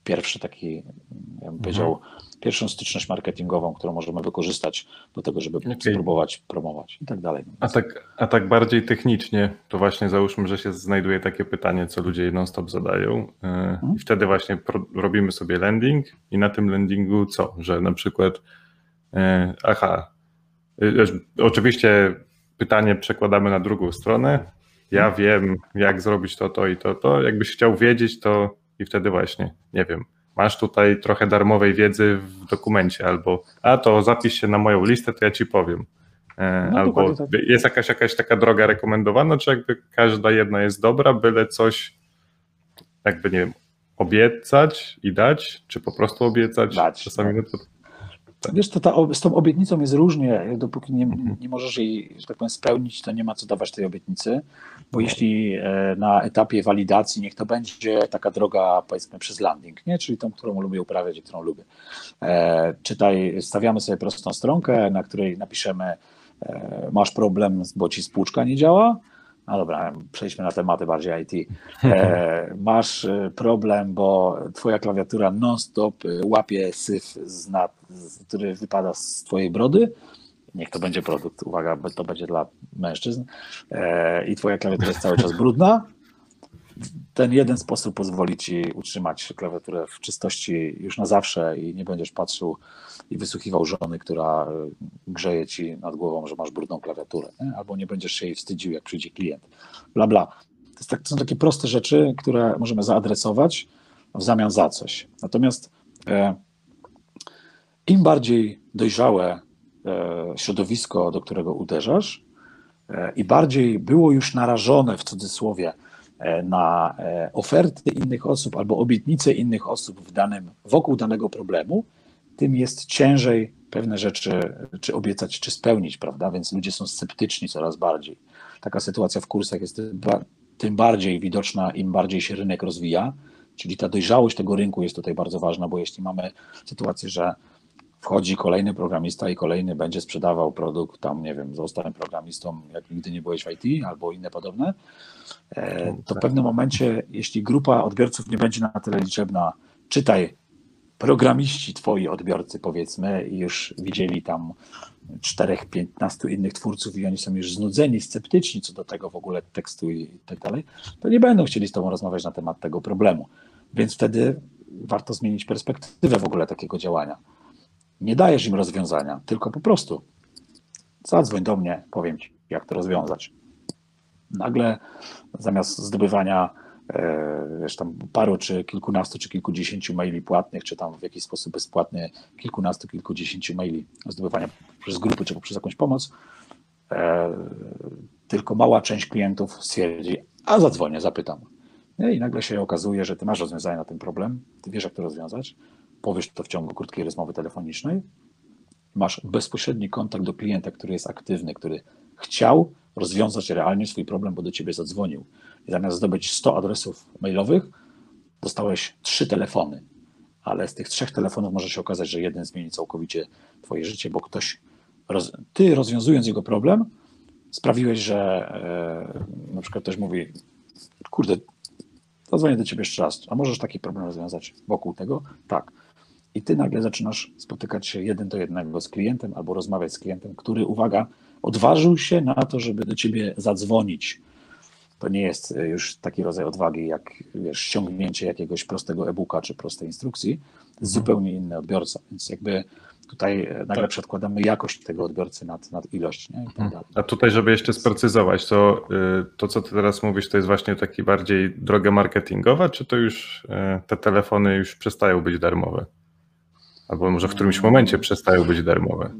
pierwszy taki, ja bym mhm. powiedział, pierwszą styczność marketingową, którą możemy wykorzystać do tego, żeby okay. spróbować promować i tak dalej. A tak, a tak bardziej technicznie, to właśnie załóżmy, że się znajduje takie pytanie, co ludzie non-stop zadają e, mhm. i wtedy właśnie robimy sobie landing i na tym landingu co? Że na przykład e, aha, oczywiście pytanie przekładamy na drugą stronę. Ja mhm. wiem, jak zrobić to, to i to, to. Jakbyś chciał wiedzieć, to i wtedy właśnie, nie wiem, masz tutaj trochę darmowej wiedzy w dokumencie, albo a to zapisz się na moją listę, to ja ci powiem. E, no, albo tak. jest jakaś, jakaś taka droga rekomendowana, czy jakby każda jedna jest dobra, byle coś jakby, nie wiem, obiecać i dać, czy po prostu obiecać? Dać, Czasami no to tak. Wiesz, to ta, z tą obietnicą jest różnie. Dopóki nie, nie możesz jej, że tak powiem, spełnić, to nie ma co dawać tej obietnicy, bo jeśli e, na etapie walidacji, niech to będzie taka droga, powiedzmy, przez landing, nie? czyli tą, którą lubię uprawiać i którą lubię. E, czytaj, stawiamy sobie prostą stronkę, na której napiszemy, e, masz problem, bo ci spłuczka nie działa, no dobra, przejdźmy na tematy bardziej IT. Masz problem, bo twoja klawiatura non-stop łapie syf, z nad, który wypada z twojej brody. Niech to będzie produkt, uwaga, to będzie dla mężczyzn. E, I twoja klawiatura jest cały czas brudna ten jeden sposób pozwoli ci utrzymać klawiaturę w czystości już na zawsze i nie będziesz patrzył i wysłuchiwał żony, która e, grzeje ci nad głową, że masz brudną klawiaturę, nie? albo nie będziesz się jej wstydził, jak przyjdzie klient. Bla, bla. To, tak, to są takie proste rzeczy, które możemy zaadresować w zamian za coś. Natomiast e, im bardziej dojrzałe środowisko, do którego uderzasz, e, i bardziej było już narażone w cudzysłowie E, na e, oferty innych osób albo obietnice innych osób w danym, wokół danego problemu, tym jest ciężej pewne rzeczy czy obiecać, czy spełnić, prawda? Więc ludzie są sceptyczni coraz bardziej. Taka sytuacja w kursach jest tym bardziej widoczna, im bardziej się rynek rozwija, czyli ta dojrzałość tego rynku jest tutaj bardzo ważna, bo jeśli mamy sytuację, że wchodzi kolejny programista i kolejny będzie sprzedawał produkt, tam nie wiem, zostałem programistą, jak nigdy nie byłeś w IT albo inne podobne, e, to w pewnym momencie, jeśli grupa odbiorców nie będzie na tyle liczebna, czytaj, programiści, twoi odbiorcy powiedzmy, i już widzieli tam czterech, piętnastu innych twórców i oni są już znudzeni, sceptyczni co do tego w ogóle tekstu i tak dalej, to nie będą chcieli z tobą rozmawiać na temat tego problemu. Więc wtedy warto zmienić perspektywę w ogóle takiego działania nie dajesz im rozwiązania, tylko po prostu zadzwoń do mnie, powiem ci, jak to rozwiązać. Nagle zamiast zdobywania e, wiesz, tam paru, czy kilkunastu, czy kilkudziesięciu maili płatnych, czy tam w jakiś sposób bezpłatny kilkunastu, kilkudziesięciu maili zdobywania przez grupy, czy poprzez jakąś pomoc, e, tylko mała część klientów stwierdzi, a zadzwonię, zapytam. I nagle się okazuje, że ty masz rozwiązanie na ten problem, ty wiesz, jak to rozwiązać, powiesz to w ciągu krótkiej rozmowy telefonicznej, masz bezpośredni kontakt do klienta, który jest aktywny, który chciał rozwiązać realnie swój problem, bo do ciebie zadzwonił. I zamiast zdobyć 100 adresów mailowych, dostałeś trzy telefony, ale z tych trzech telefonów może się okazać, że jeden zmieni całkowicie twoje życie, bo ktoś, roz... ty rozwiązując jego problem, sprawiłeś, że e, na przykład ktoś mówi, kurde, zadzwonię do ciebie jeszcze raz, a możesz taki problem rozwiązać wokół tego? Tak. I ty nagle zaczynasz spotykać się jeden do jednego z klientem albo rozmawiać z klientem, który, uwaga, odważył się na to, żeby do ciebie zadzwonić. To nie jest e, już taki rodzaj odwagi, jak wiesz, ściągnięcie jakiegoś prostego e-booka czy prostej instrukcji. Mhm. zupełnie inny odbiorca. Więc jakby tutaj e, nagle tak. przedkładamy jakość tego odbiorcy nad, nad ilość. Nie? Tak mhm. A tutaj, żeby jeszcze sprecyzować, to, y, to co ty teraz mówisz, to jest właśnie taki bardziej droga marketingowa, czy to już te telefony już przestają być darmowe? Albo może w którymś momencie przestają być darmowe?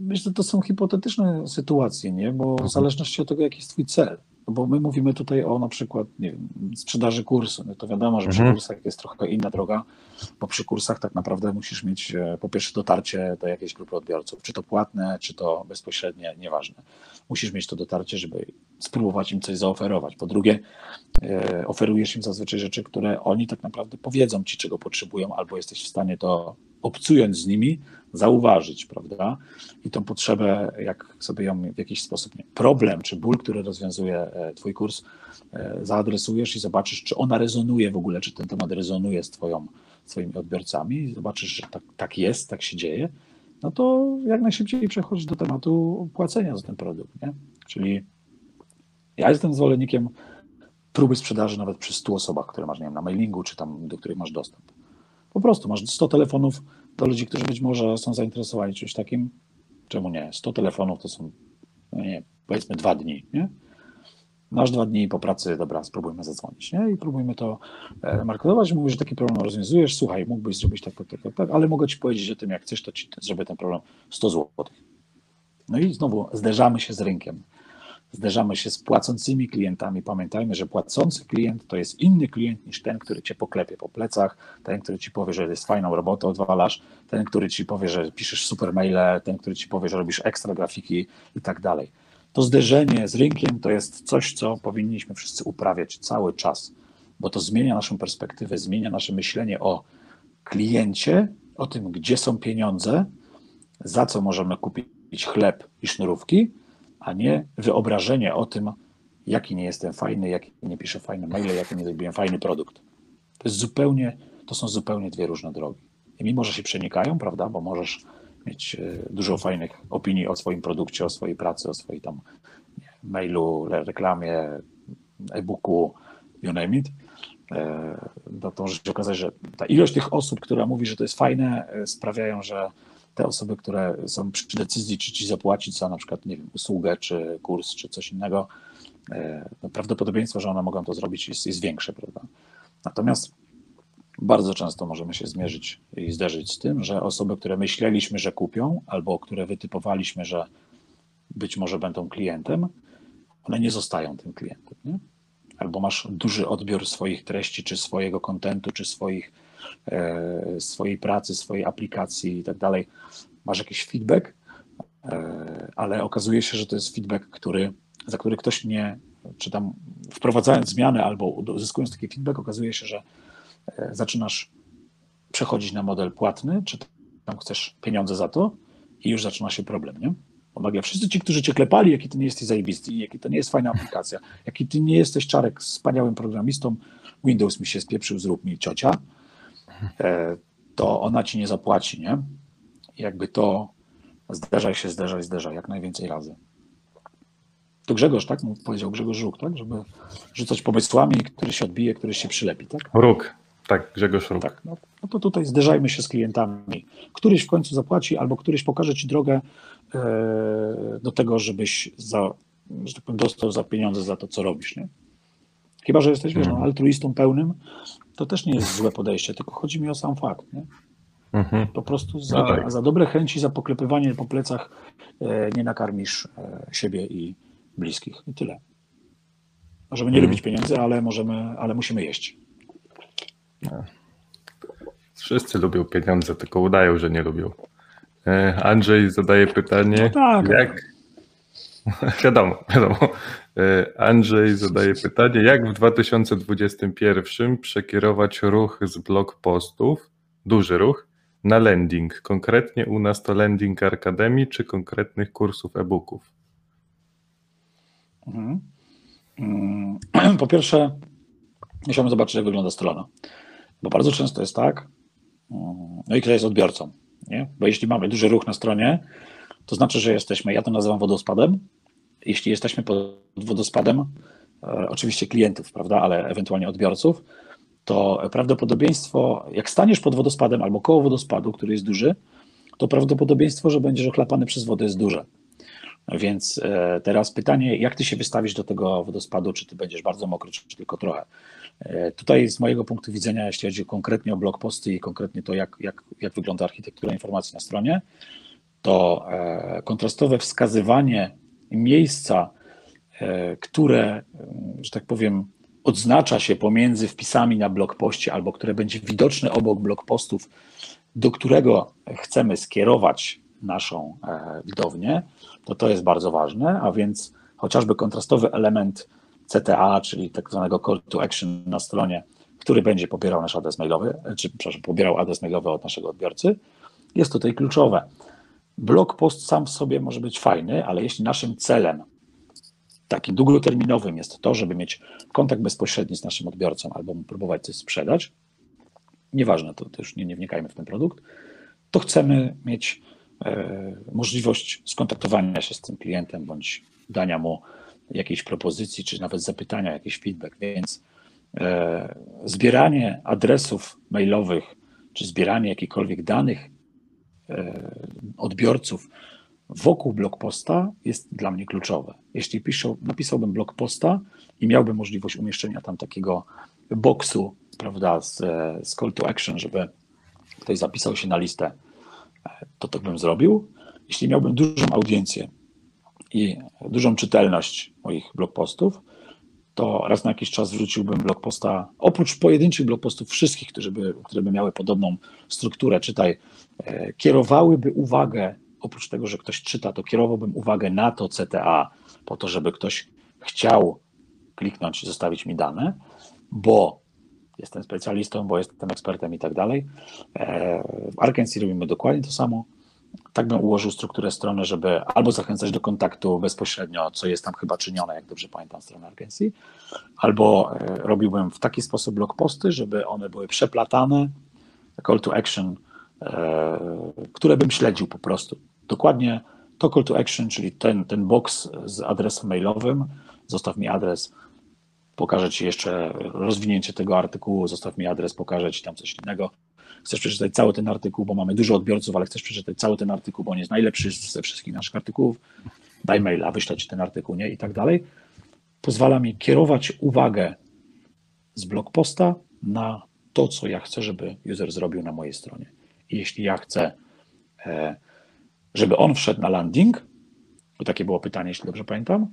Myślę, że to są hipotetyczne sytuacje, nie? bo w mhm. zależności od tego, jaki jest twój cel. No bo my mówimy tutaj o na przykład nie wiem, sprzedaży kursu. No to wiadomo, że przy mhm. kursach jest trochę inna droga, bo przy kursach tak naprawdę musisz mieć e, po pierwsze dotarcie do jakiejś grupy odbiorców, czy to płatne, czy to bezpośrednie, nieważne. Musisz mieć to dotarcie, żeby spróbować im coś zaoferować. Po drugie, e, oferujesz im zazwyczaj rzeczy, które oni tak naprawdę powiedzą ci, czego potrzebują, albo jesteś w stanie to obcując z nimi, zauważyć, prawda? I tą potrzebę, jak sobie ją w jakiś sposób, nie, problem czy ból, który rozwiązuje e, Twój kurs, e, zaadresujesz i zobaczysz, czy ona rezonuje w ogóle, czy ten temat rezonuje z twoją, Twoimi odbiorcami, zobaczysz, że tak, tak jest, tak się dzieje, no to jak najszybciej przechodzisz do tematu płacenia za ten produkt, nie? Czyli ja jestem zwolennikiem próby sprzedaży nawet przy 100 osobach, które masz, nie wiem, na mailingu, czy tam, do których masz dostęp. Po prostu masz 100 telefonów do ludzi, którzy być może są zainteresowani czymś takim. Czemu nie? 100 telefonów to są, no nie, powiedzmy dwa dni, nie? Masz dwa dni po pracy, dobra, spróbujmy zadzwonić, nie? I próbujmy to e, markować. Mówisz, że taki problem rozwiązujesz, słuchaj, mógłbyś zrobić tak, tak, tak, tak, ale mogę ci powiedzieć o tym, jak chcesz, to ci zrobię ten problem 100 zł. No i znowu zderzamy się z rynkiem zderzamy się z płacącymi klientami. Pamiętajmy, że płacący klient to jest inny klient niż ten, który cię poklepie po plecach, ten, który ci powie, że jest fajną robotę odwalasz, ten, który ci powie, że piszesz super maile, ten, który ci powie, że robisz ekstra grafiki i tak dalej. To zderzenie z rynkiem to jest coś, co powinniśmy wszyscy uprawiać cały czas, bo to zmienia naszą perspektywę, zmienia nasze myślenie o kliencie, o tym, gdzie są pieniądze, za co możemy kupić chleb i sznurówki, a nie wyobrażenie o tym, jaki nie jestem fajny, jaki nie piszę fajne maile, jaki nie zrobiłem fajny produkt. To jest zupełnie, to są zupełnie dwie różne drogi. I mimo, że się przenikają, prawda, bo możesz mieć e, dużo fajnych opinii o swoim produkcie, o swojej pracy, o swojej tam mailu, reklamie, e-booku, you name it, e, no to może się okazać, że ta ilość tych osób, która mówi, że to jest fajne, e, sprawiają, że te osoby, które są przy decyzji, czy ci zapłacić za na przykład, nie wiem, usługę, czy kurs, czy coś innego, e, no prawdopodobieństwo, że one mogą to zrobić jest, jest większe, prawda? Natomiast bardzo często możemy się zmierzyć i zderzyć z tym, że osoby, które myśleliśmy, że kupią, albo które wytypowaliśmy, że być może będą klientem, one nie zostają tym klientem. Nie? Albo masz duży odbiór swoich treści, czy swojego kontentu, czy swoich swojej pracy, swojej aplikacji i tak dalej, masz jakiś feedback, e, ale okazuje się, że to jest feedback, który, za który ktoś nie, czy tam wprowadzając zmiany albo uzyskując taki feedback, okazuje się, że e, zaczynasz przechodzić na model płatny, czy tam chcesz pieniądze za to i już zaczyna się problem, nie? Pomaga. Wszyscy ci, którzy cię klepali, jaki ty nie jesteś zajebisty, jaki to nie jest fajna aplikacja, jaki ty nie jesteś czarek wspaniałym programistą, Windows mi się spieprzył, zrób mi ciocia, E, to ona ci nie zapłaci, nie? Jakby to zderzaj się, zderzaj, zderzaj jak najwięcej razy. To Grzegorz, tak? Powiedział Grzegorz Żuk, tak? Żeby rzucać pomysłami, który się odbije, który się przylepi, tak? Róg, tak, Grzegorz Róg. Tak, no, no to tutaj zderzajmy się z klientami. Któryś w końcu zapłaci, albo któryś pokaże ci drogę e, do tego, żebyś za, że tak powiem, dostał za pieniądze za to, co robisz, nie? Chyba, że jesteś, wiesz, no, mhm. altruistą pełnym, to też nie jest złe podejście, tylko chodzi mi o sam fakt. Nie? Mhm. Po prostu za, no tak. za dobre chęci, za poklepywanie po plecach e, nie nakarmisz e, siebie i bliskich. I tyle. Możemy nie mhm. lubić pieniędzy, ale, możemy, ale musimy jeść. No. Wszyscy lubią pieniądze, tylko udają, że nie lubią. E, Andrzej zadaje pytanie, no tak, jak, wiadomo, wiadomo. E, Andrzej zadaje pytanie, jak w 2021 przekierować ruch z blog postów, duży ruch, na landing? Konkretnie u nas to landing Akademii czy konkretnych kursów e-booków? Mhm. Mm, po pierwsze, musiałem zobaczyć, jak wygląda strona. Bo bardzo często jest tak, mm, no i kto jest odbiorcą. Nie? Bo jeśli mamy duży ruch na stronie, to znaczy, że jesteśmy, ja to nazywam wodospadem, jeśli jesteśmy pod wodospadem, e, oczywiście klientów, prawda, ale ewentualnie odbiorców, to prawdopodobieństwo, jak staniesz pod wodospadem albo koło wodospadu, który jest duży, to prawdopodobieństwo, że będziesz ochlapany przez wodę jest duże. Więc e, teraz pytanie, jak ty się wystawisz do tego wodospadu, czy ty będziesz bardzo mokry, czy tylko trochę. E, tutaj z mojego punktu widzenia, jeśli chodzi konkretnie o blog posty i konkretnie to, jak, jak, jak wygląda architektura informacji na stronie, to kontrastowe wskazywanie miejsca, które, że tak powiem, odznacza się pomiędzy wpisami na blog poście albo które będzie widoczne obok blog postów, do którego chcemy skierować naszą widownię, to to jest bardzo ważne, a więc chociażby kontrastowy element CTA, czyli tak zwanego call to action na stronie, który będzie pobierał nasz adres mailowy, czy przepraszam, pobierał adres mailowy od naszego odbiorcy, jest tutaj kluczowe. Blog post sam w sobie może być fajny, ale jeśli naszym celem takim długoterminowym jest to, żeby mieć kontakt bezpośredni z naszym odbiorcą albo mu próbować coś sprzedać, nieważne, to też nie, nie wnikajmy w ten produkt, to chcemy mieć E, możliwość skontaktowania się z tym klientem bądź dania mu jakiejś propozycji, czy nawet zapytania, jakiś feedback. Więc e, zbieranie adresów mailowych, czy zbieranie jakichkolwiek danych odbiorców wokół blog posta jest dla mnie kluczowe. Jeśli piszę, napisałbym blog posta i miałbym możliwość umieszczenia tam takiego boksu, prawda, z, z call to action, żeby ktoś zapisał się na listę to tak bym zrobił. Jeśli miałbym dużą audiencję i dużą czytelność moich blogpostów, to raz na jakiś czas wrzuciłbym blogposta, oprócz pojedynczych blogpostów wszystkich, które by, które by miały podobną strukturę, czytaj, e, kierowałyby uwagę, oprócz tego, że ktoś czyta, to kierowałbym uwagę na to CTA, po to, żeby ktoś chciał kliknąć i zostawić mi dane, bo jestem specjalistą, bo jestem ekspertem i tak dalej. E, w Arkansas robimy dokładnie to samo. Tak bym ułożył strukturę strony, żeby albo zachęcać do kontaktu bezpośrednio, co jest tam chyba czynione, jak dobrze pamiętam stronę Arkansas, albo e, robiłbym w taki sposób blog posty, żeby one były przeplatane, call to action, e, które bym śledził po prostu. Dokładnie to call to action, czyli ten, ten box z adresem mailowym, zostaw mi adres, pokażę Ci jeszcze rozwinięcie tego artykułu, zostaw mi adres, pokażę Ci tam coś innego. Chcesz przeczytać cały ten artykuł, bo mamy dużo odbiorców, ale chcesz przeczytać cały ten artykuł, bo on jest najlepszy ze wszystkich naszych artykułów. Daj maila, wyślę Ci ten artykuł, nie? I tak dalej. Pozwala mi kierować uwagę z blog posta na to, co ja chcę, żeby user zrobił na mojej stronie. I jeśli ja chcę, e, żeby on wszedł na landing, bo takie było pytanie, jeśli dobrze pamiętam,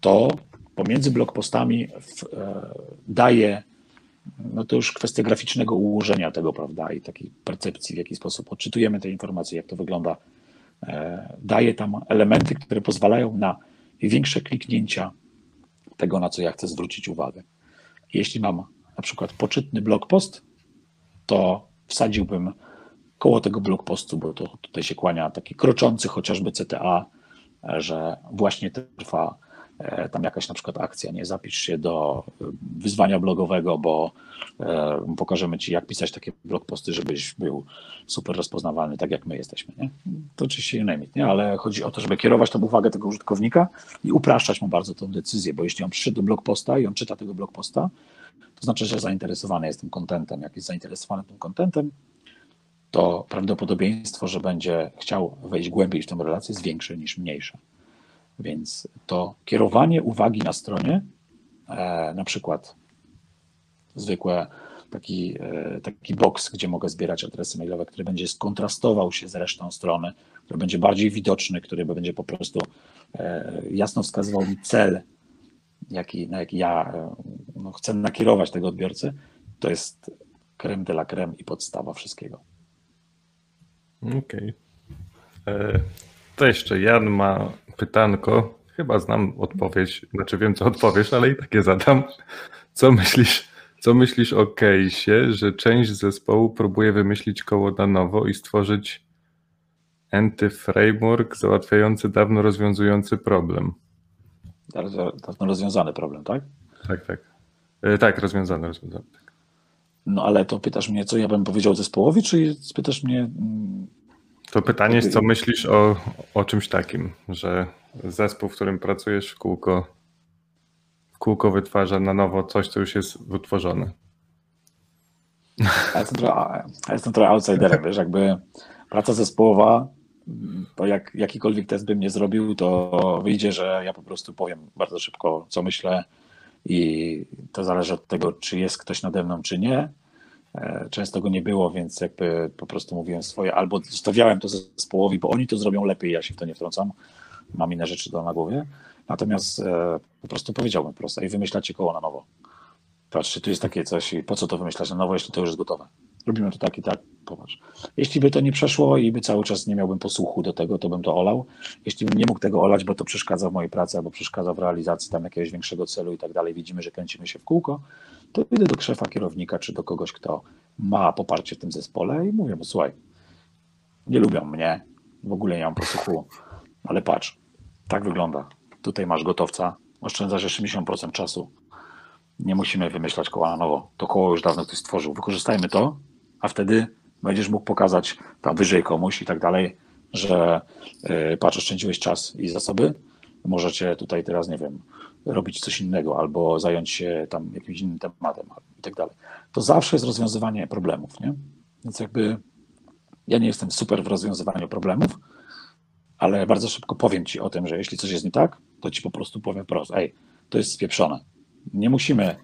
to pomiędzy blogpostami w, e, daje, no to już kwestia graficznego ułożenia tego, prawda, i takiej percepcji, w jaki sposób odczytujemy te informacje, jak to wygląda. E, daje tam elementy, które pozwalają na większe kliknięcia tego, na co ja chcę zwrócić uwagę. Jeśli mam na przykład poczytny blog post, to wsadziłbym koło tego blog postu, bo to tutaj się kłania taki kroczący chociażby CTA, że właśnie trwa tam jakaś na przykład akcja, nie zapisz się do e, wyzwania blogowego, bo e, pokażemy Ci, jak pisać takie blog posty, żebyś był super rozpoznawalny, tak jak my jesteśmy. Nie? To oczywiście name it, nie? ale chodzi o to, żeby kierować tą uwagę tego użytkownika i upraszczać mu bardzo tą decyzję, bo jeśli on przyszedł do blog posta i on czyta tego blog posta, to znaczy, że zainteresowany jest tym kontentem. Jak jest zainteresowany tym kontentem, to prawdopodobieństwo, że będzie chciał wejść głębiej w tę relację jest większe niż mniejsze. Więc to kierowanie uwagi na stronie, e, na przykład zwykłe taki, e, taki box, gdzie mogę zbierać adresy mailowe, który będzie skontrastował się z resztą strony, który będzie bardziej widoczny, który będzie po prostu e, jasno wskazywał mi cel, jaki, na jaki ja no, chcę nakierować tego odbiorcę, to jest creme de la creme i podstawa wszystkiego. Okej. Okay. To jeszcze Jan ma pytanko. Chyba znam odpowiedź, znaczy wiem, co odpowiesz, ale i takie zadam. Co myślisz, co myślisz o case'ie, że część zespołu próbuje wymyślić koło na nowo i stworzyć anty-framework załatwiający dawno rozwiązujący problem? Dawno rozwiązany problem, tak? Tak, tak. E, tak, rozwiązany, rozwiązany. Tak. No ale to pytasz mnie, co ja bym powiedział zespołowi, czy pytasz mnie mm, to pytanie jest, co myślisz o, o czymś takim, że zespół, w którym pracujesz w kółko, w kółko wytwarza na nowo coś, co już jest wytworzone. Ja jestem trochę, ja jestem trochę outsiderem, wiesz, jakby praca zespołowa, to jak jakikolwiek test bym nie zrobił, to wyjdzie, że ja po prostu powiem bardzo szybko, co myślę i to zależy od tego, czy jest ktoś nade mną, czy nie. E, często go nie było, więc jakby po prostu mówiłem swoje, albo zostawiałem to zespołowi, bo oni to zrobią lepiej, ja się w to nie wtrącam, mam inne rzeczy do na głowie. Natomiast e, po prostu powiedziałbym prosto i wymyślacie koło na nowo. Patrzcie, tu jest takie coś i po co to wymyślać na nowo, jeśli to już jest gotowe. Robimy to tak i tak, popatrz. Jeśli by to nie przeszło i by cały czas nie miałbym posłuchu do tego, to bym to olał. Jeśli bym nie mógł tego olać, bo to przeszkadza w mojej pracy albo przeszkadza w realizacji tam jakiegoś większego celu i tak dalej, widzimy, że kręcimy się w kółko, to idę do szefa kierownika czy do kogoś, kto ma poparcie w tym zespole i mówię mu, słuchaj, nie lubią mnie, w ogóle nie mam posłuchu, ale patrz, tak wygląda. Tutaj masz gotowca, oszczędzasz 80% czasu. Nie musimy wymyślać koła na nowo. To koło już dawno ktoś stworzył. Wykorzystajmy to, a wtedy będziesz mógł pokazać tam wyżej komuś i tak dalej, że yy, patrz, oszczędziłeś czas i zasoby. Możecie tutaj teraz, nie wiem, robić coś innego albo zająć się tam jakimś innym tematem i tak dalej. To zawsze jest rozwiązywanie problemów, nie? Więc jakby ja nie jestem super w rozwiązywaniu problemów, ale bardzo szybko powiem ci o tym, że jeśli coś jest nie tak, to ci po prostu powiem prosto, ej, to jest spieprzone. Nie musimy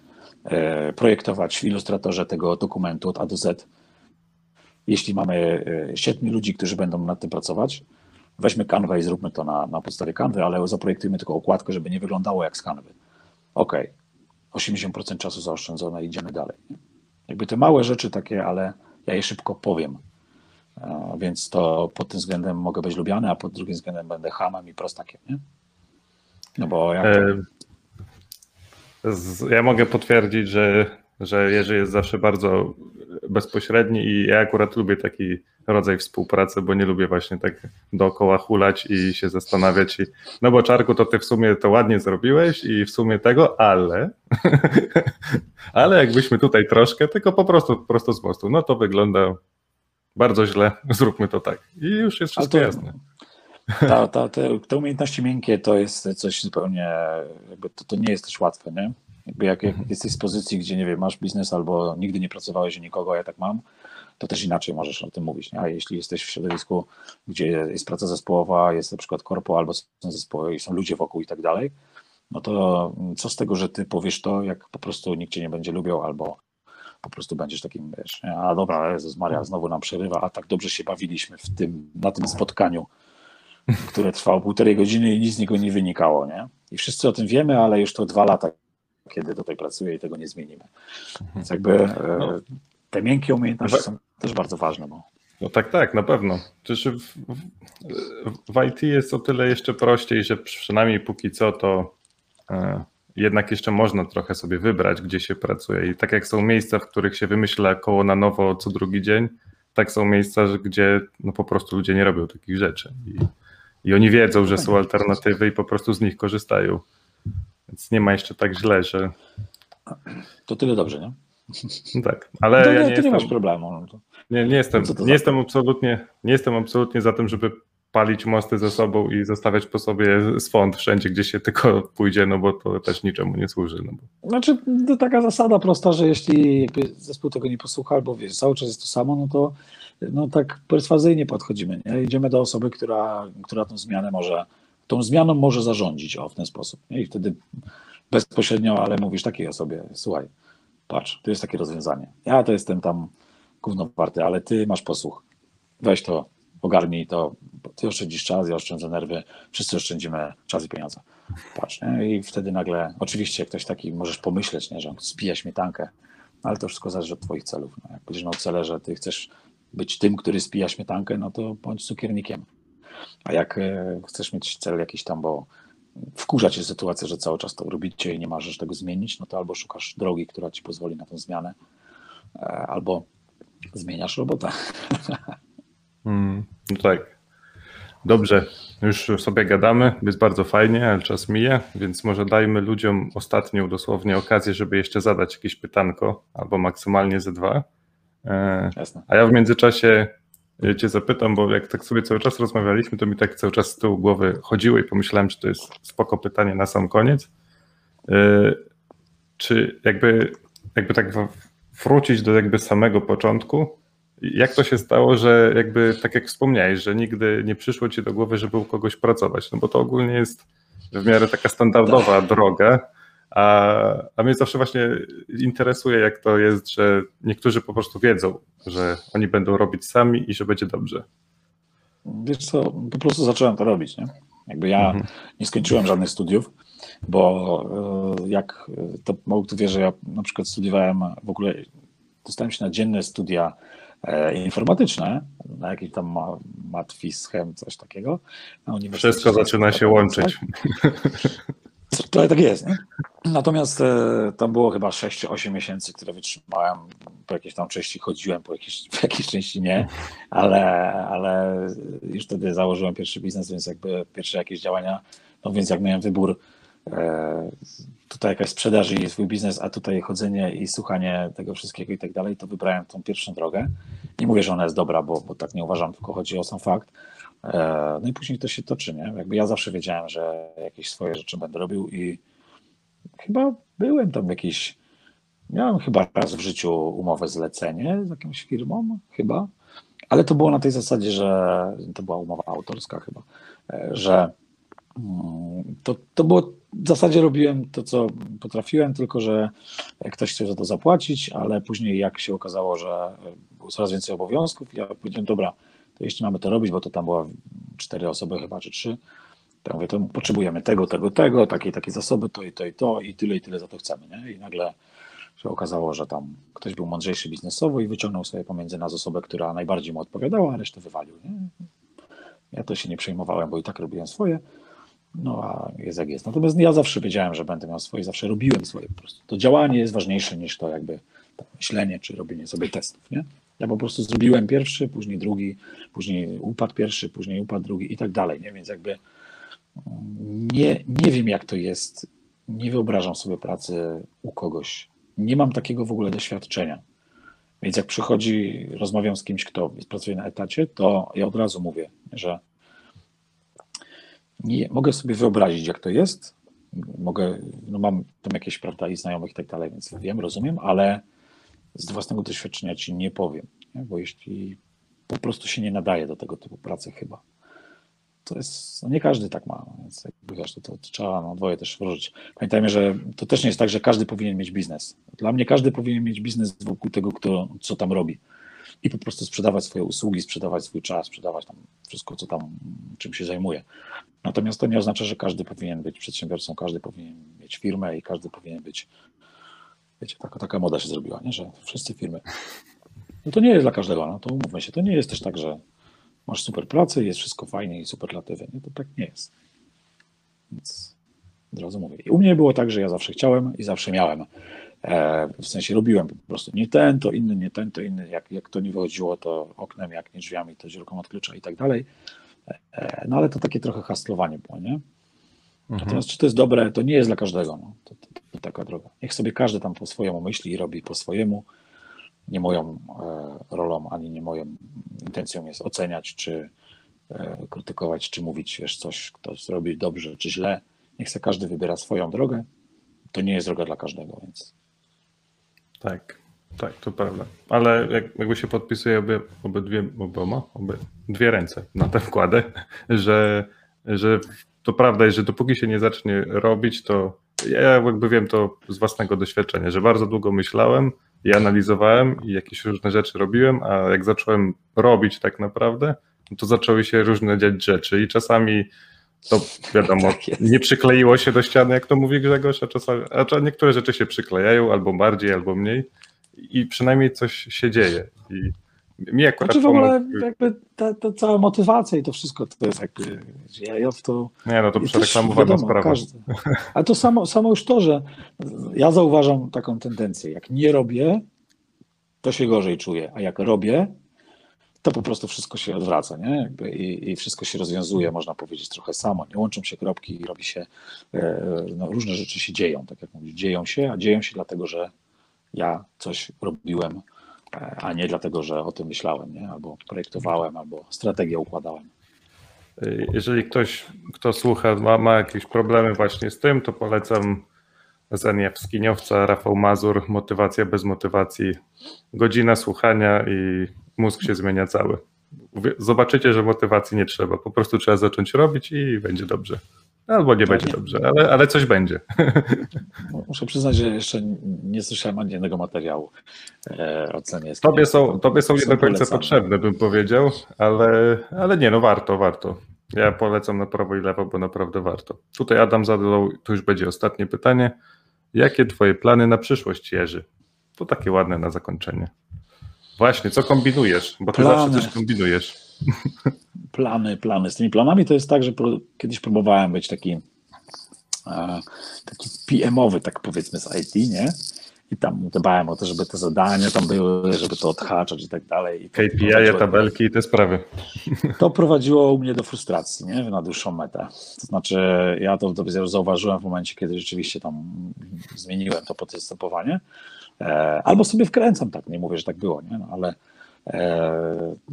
e, projektować w ilustratorze tego dokumentu od A do Z. Jeśli mamy e, siedmiu ludzi, którzy będą nad tym pracować, weźmy kanwę i zróbmy to na, na podstawie kanwy, ale zaprojektujmy tylko okładkę, żeby nie wyglądało jak z kanwy. OK, 80% czasu zaoszczędzone, idziemy dalej. Jakby te małe rzeczy takie, ale ja je szybko powiem. E, więc to pod tym względem mogę być lubiany, a pod drugim względem będę hamem i prostakiem, nie? No bo jak to... Ja mogę potwierdzić, że, że Jerzy jest zawsze bardzo bezpośredni i ja akurat lubię taki rodzaj współpracy, bo nie lubię właśnie tak dookoła hulać i się zastanawiać. I, no bo Czarku, to ty w sumie to ładnie zrobiłeś i w sumie tego, ale ale jakbyśmy tutaj troszkę, tylko po prostu prosto z mostu, no to wygląda bardzo źle, zróbmy to tak. I już jest wszystko to, jasne. Ta, ta, te, te umiejętności miękkie to jest coś zupełnie, jakby to, to nie jest też łatwe, nie? Jakby jak, jak mhm. jesteś w pozycji, gdzie nie wiem, masz biznes albo nigdy nie pracowałeś u nikogo, ja tak mam, to też inaczej możesz o tym mówić. Nie? A jeśli jesteś w środowisku, gdzie jest praca zespołowa, jest na przykład korpo albo są zespoły i są ludzie wokół i tak dalej, no to co z tego, że ty powiesz to, jak po prostu nikt cię nie będzie lubił albo po prostu będziesz takim, wiesz, a dobra, Jezus Maria, znowu nam przerywa, a tak dobrze się bawiliśmy w tym, na tym spotkaniu, które trwało półtorej godziny i nic z niego nie wynikało, nie? I wszyscy o tym wiemy, ale już to dwa lata, kiedy tutaj pracuję i tego nie zmienimy. Więc jakby e, no. te miękkie umiejętności są też bardzo ważne. Bo... No tak, tak, na pewno. Przecież w, w, w IT jest o tyle jeszcze prościej, że przynajmniej póki co to e, jednak jeszcze można trochę sobie wybrać, gdzie się pracuje. I tak jak są miejsca, w których się wymyśla koło na nowo co drugi dzień, tak są miejsca, gdzie no po prostu ludzie nie robią takich rzeczy. I, i oni wiedzą, że są alternatywy i po prostu z nich korzystają. Więc nie ma jeszcze tak źle, że. To tyle dobrze, nie? No tak, ale. To, ja nie, nie, jestem, nie masz problemu. No nie, nie jestem, nie jestem absolutnie, nie jestem absolutnie za tym, żeby palić mosty ze sobą i zostawiać po sobie swąd wszędzie, gdzie się tylko pójdzie, no bo to też niczemu nie służy. No bo... Znaczy, to taka zasada prosta, że jeśli zespół tego nie posłucha, albo wiesz, cały czas jest to samo, no to no tak perswazyjnie podchodzimy. Nie? Idziemy do osoby, która, która tą zmianę może, tą zmianą może zarządzić o, w ten sposób. I wtedy bezpośrednio, ale mówisz takiej osobie, słuchaj, patrz, to jest takie rozwiązanie. Ja to jestem tam gówno warty, ale ty masz posłuch. Weź to, ogarnij to, ty oszczędzisz czas, ja oszczędzę nerwy, wszyscy oszczędzimy czas i pieniądze. Patrz, nie? i wtedy nagle, oczywiście ktoś taki, możesz pomyśleć, nie, że on spija śmietankę, ale to wszystko zależy od twoich celów. No. Jak będziesz miał cele, że ty chcesz być tym, który spija śmietankę, no to bądź cukiernikiem. A jak e, chcesz mieć cel jakiś tam, bo wkurza cię sytuacja, że cały czas to robicie i nie możesz tego zmienić, no to albo szukasz drogi, która ci pozwoli na tę zmianę, e, albo zmieniasz robotę. Mm, no tak. Dobrze, już sobie gadamy, jest bardzo fajnie, ale czas mija, więc może dajmy ludziom ostatnią dosłownie okazję, żeby jeszcze zadać jakieś pytanko, albo maksymalnie ze dwa. E, Jasne. A ja w międzyczasie Cię zapytam, bo jak tak sobie cały czas rozmawialiśmy, to mi tak cały czas z tyłu głowy chodziło i pomyślałem, że to jest spoko pytanie na sam koniec. E, czy jakby, jakby tak wrócić do jakby samego początku, Jak to się stało, że jakby tak jak wspomniałeś, że nigdy nie przyszło ci do głowy, żeby u kogoś pracować? No bo to ogólnie jest w miarę taka standardowa droga, a, a mnie zawsze właśnie interesuje, jak to jest, że niektórzy po prostu wiedzą, że oni będą robić sami i że będzie dobrze. Wiesz co, po prostu zacząłem to robić, nie? Jakby ja mhm. nie skończyłem żadnych studiów, bo e, jak to mało kto wie, że ja na przykład studiowałem w ogóle, dostałem się na dzienne studia e, informatyczne, na jakiś tam matfischem, coś takiego. Wszystko zaczyna się łączyć. To tak jest. Nie? Natomiast e, tam było chyba 6-8 miesięcy, które wytrzymałem. Po jakiejś tam części chodziłem, po jakiejś, po jakiejś części nie, ale, ale już wtedy założyłem pierwszy biznes, więc jakby pierwsze jakieś działania, no więc jak miałem wybór, e, tutaj jakaś sprzedaż i swój biznes, a tutaj chodzenie i słuchanie tego wszystkiego i tak dalej, to wybrałem tą pierwszą drogę. Nie mówię, że ona jest dobra, bo, bo tak nie uważam, tylko chodzi o sam fakt. E, no i później to się toczy, nie? Jakby ja zawsze wiedziałem, że jakieś swoje rzeczy będę robił i chyba byłem tam jakiś, miałem chyba raz w życiu umowę zlecenie z jakąś firmą, chyba, ale to było na tej zasadzie, że to była umowa autorska chyba, e, że mm, to, to było, w zasadzie robiłem to, co potrafiłem, tylko że ktoś chciał za to zapłacić, ale później jak się okazało, że było coraz więcej obowiązków, ja powiedziałem, dobra, to jeśli mamy to robić, bo to tam była cztery osoby chyba, czy trzy, to mówię, to potrzebujemy tego, tego, tego, takie, takie zasoby, to i to i to i tyle i tyle za to chcemy, nie? I nagle się okazało, że tam ktoś był mądrzejszy biznesowo i wyciągnął sobie pomiędzy nas osobę, która najbardziej mu odpowiadała, a resztę wywalił, nie? Ja to się nie przejmowałem, bo i tak robiłem swoje, no a jest jak jest. Natomiast ja zawsze wiedziałem, że będę miał swoje, zawsze robiłem swoje po prostu. To działanie jest ważniejsze niż to jakby myślenie, czy robienie sobie testów, nie? Ja po prostu zrobiłem pierwszy, później drugi, później upadł pierwszy, później upadł drugi i tak dalej, nie? Więc jakby nie, nie wiem, jak to jest. Nie wyobrażam sobie pracy u kogoś. Nie mam takiego w ogóle doświadczenia. Więc jak przychodzi, rozmawiam z kimś, kto pracuje na etacie, to ja od razu mówię, że nie, mogę sobie wyobrazić, jak to jest. Mogę, no mam tam jakieś, prawda, i znajomych i tak dalej, więc wiem, rozumiem, ale z własnego doświadczenia ci nie powiem, nie? bo jeśli po prostu się nie nadaje do tego typu pracy chyba to jest, no nie każdy tak ma, więc jakby wiesz, to, to, trzeba na dwoje też włożyć. Pamiętajmy, że to też nie jest tak, że każdy powinien mieć biznes. Dla mnie każdy powinien mieć biznes wokół tego, kto, co tam robi. I po prostu sprzedawać swoje usługi, sprzedawać swój czas, sprzedawać tam wszystko, co tam, czym się zajmuje. Natomiast to nie oznacza, że każdy powinien być przedsiębiorcą, każdy powinien mieć firmę i każdy powinien być, wiecie, taka, taka moda się zrobiła, nie? że wszyscy firmy. No to nie jest dla każdego, no to umówmy się, to nie jest też tak, że masz super pracę, jest wszystko fajnie i superlatywy. Nie, to tak nie jest. Więc od razu mówię. I u mnie było tak, że ja zawsze chciałem i zawsze miałem. E, w sensie robiłem po prostu nie ten, to inny, nie ten, to inny. Jak, jak to nie wychodziło, to oknem, jak nie drzwiami, to dziurką od klucza i tak dalej. E, no ale to takie trochę hastlowanie było, nie? Mhm. Natomiast czy to jest dobre, to nie jest dla każdego. No. To, to, taka droga. Niech sobie każdy tam po swojemu myśli i robi po swojemu nie moją e, rolą, ani nie moją intencją jest oceniać, czy e, krytykować, czy mówić, wiesz, coś, kto zrobi dobrze, czy źle. Niech se każdy wybiera swoją drogę. To nie jest droga dla każdego, więc. Tak, tak, to prawda. Ale jak, jakby się podpisuje obie, obydwie, oboma, obie, dwie ręce na tę wkładę, że, że to prawda jest, że dopóki się nie zacznie robić, to ja jakby wiem to z własnego doświadczenia, że bardzo długo myślałem, i analizowałem i jakieś różne rzeczy robiłem, a jak zacząłem robić tak naprawdę, no to zaczęły się różne dziać rzeczy i czasami to wiadomo, tak nie przykleiło się do ściany, jak to mówi Grzegorz, a czasami, a niektóre rzeczy się przyklejają albo bardziej, albo mniej i przynajmniej coś się dzieje. I mi akurat znaczy w ogóle jakby ta, ta, cała motywacja i to wszystko to jest jakby, ja, ja w to... Nie, no to przereklamowana sprawa. Każdy. Ale to samo, samo już to, że ja zauważam taką tendencję, jak nie robię, to się gorzej czuję, a jak robię, to po prostu wszystko się odwraca, nie? Jakby i, i, wszystko się rozwiązuje, można powiedzieć, trochę samo. Nie łączą się kropki i robi się, e, no, różne rzeczy się dzieją, tak jak mówisz, dzieją się, a dzieją się dlatego, że ja coś robiłem, a nie dlatego, że o tym myślałem, nie? albo projektowałem, albo strategię układałem. Jeżeli ktoś, kto słucha, ma, ma jakieś problemy właśnie z tym, to polecam Zenia Skiniowca, Rafał Mazur, Motywacja bez motywacji. Godzina słuchania i mózg się zmienia cały. Zobaczycie, że motywacji nie trzeba. Po prostu trzeba zacząć robić i będzie dobrze. Albo nie będzie dobrze, ale, ale coś będzie. Muszę przyznać, że jeszcze nie słyszałem ani jednego materiału e, o cenie. Tobie są, tobie są nie do końca potrzebne, bym powiedział, ale, ale nie, no warto, warto. Ja polecam na prawo i lewo, bo naprawdę warto. Tutaj Adam zadał, to już będzie ostatnie pytanie. Jakie twoje plany na przyszłość, Jerzy? To takie ładne na zakończenie. Właśnie, co kombinujesz? Bo ty plany. zawsze coś kombinujesz. Plany, plany. Z tymi planami to jest tak, że pro, kiedyś próbowałem być taki, e, taki PM-owy, tak powiedzmy, z IT, nie? I tam dbałem o to, żeby te zadania tam były, żeby to odhaczać i tak dalej. I KPI, tabelki i te sprawy. To prowadziło u mnie do frustracji, nie? Na dłuższą metę. To znaczy, ja to dopiero zauważyłem w momencie, kiedy rzeczywiście tam zmieniłem to podstępowanie. E, albo sobie wkręcam, tak, nie mówię, że tak było, nie? No, ale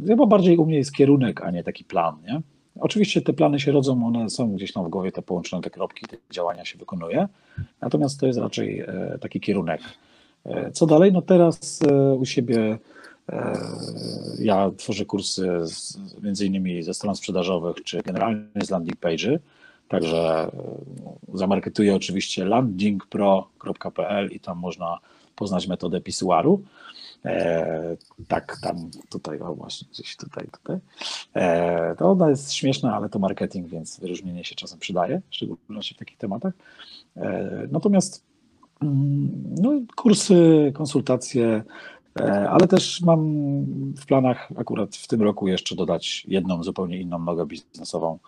chyba bardziej u mnie jest kierunek, a nie taki plan, nie? Oczywiście te plany się rodzą, one są gdzieś tam w głowie, te połączone te kropki, te działania się wykonuje, natomiast to jest raczej e, taki kierunek. Co dalej? No teraz u siebie ja tworzę kursy między innymi ze stron sprzedażowych, czy generalnie z landing page'y, także zamarketuję oczywiście landingpro.pl i tam można poznać metodę pisuaru. E, tak, tam, tutaj, o właśnie, gdzieś tutaj, tutaj. E, to ona jest śmieszna, ale to marketing, więc wyróżnienie się czasem przydaje, w szczególności w takich tematach. E, natomiast mm, no, kursy, konsultacje, e, ale też mam w planach akurat w tym roku jeszcze dodać jedną zupełnie inną nogę biznesową,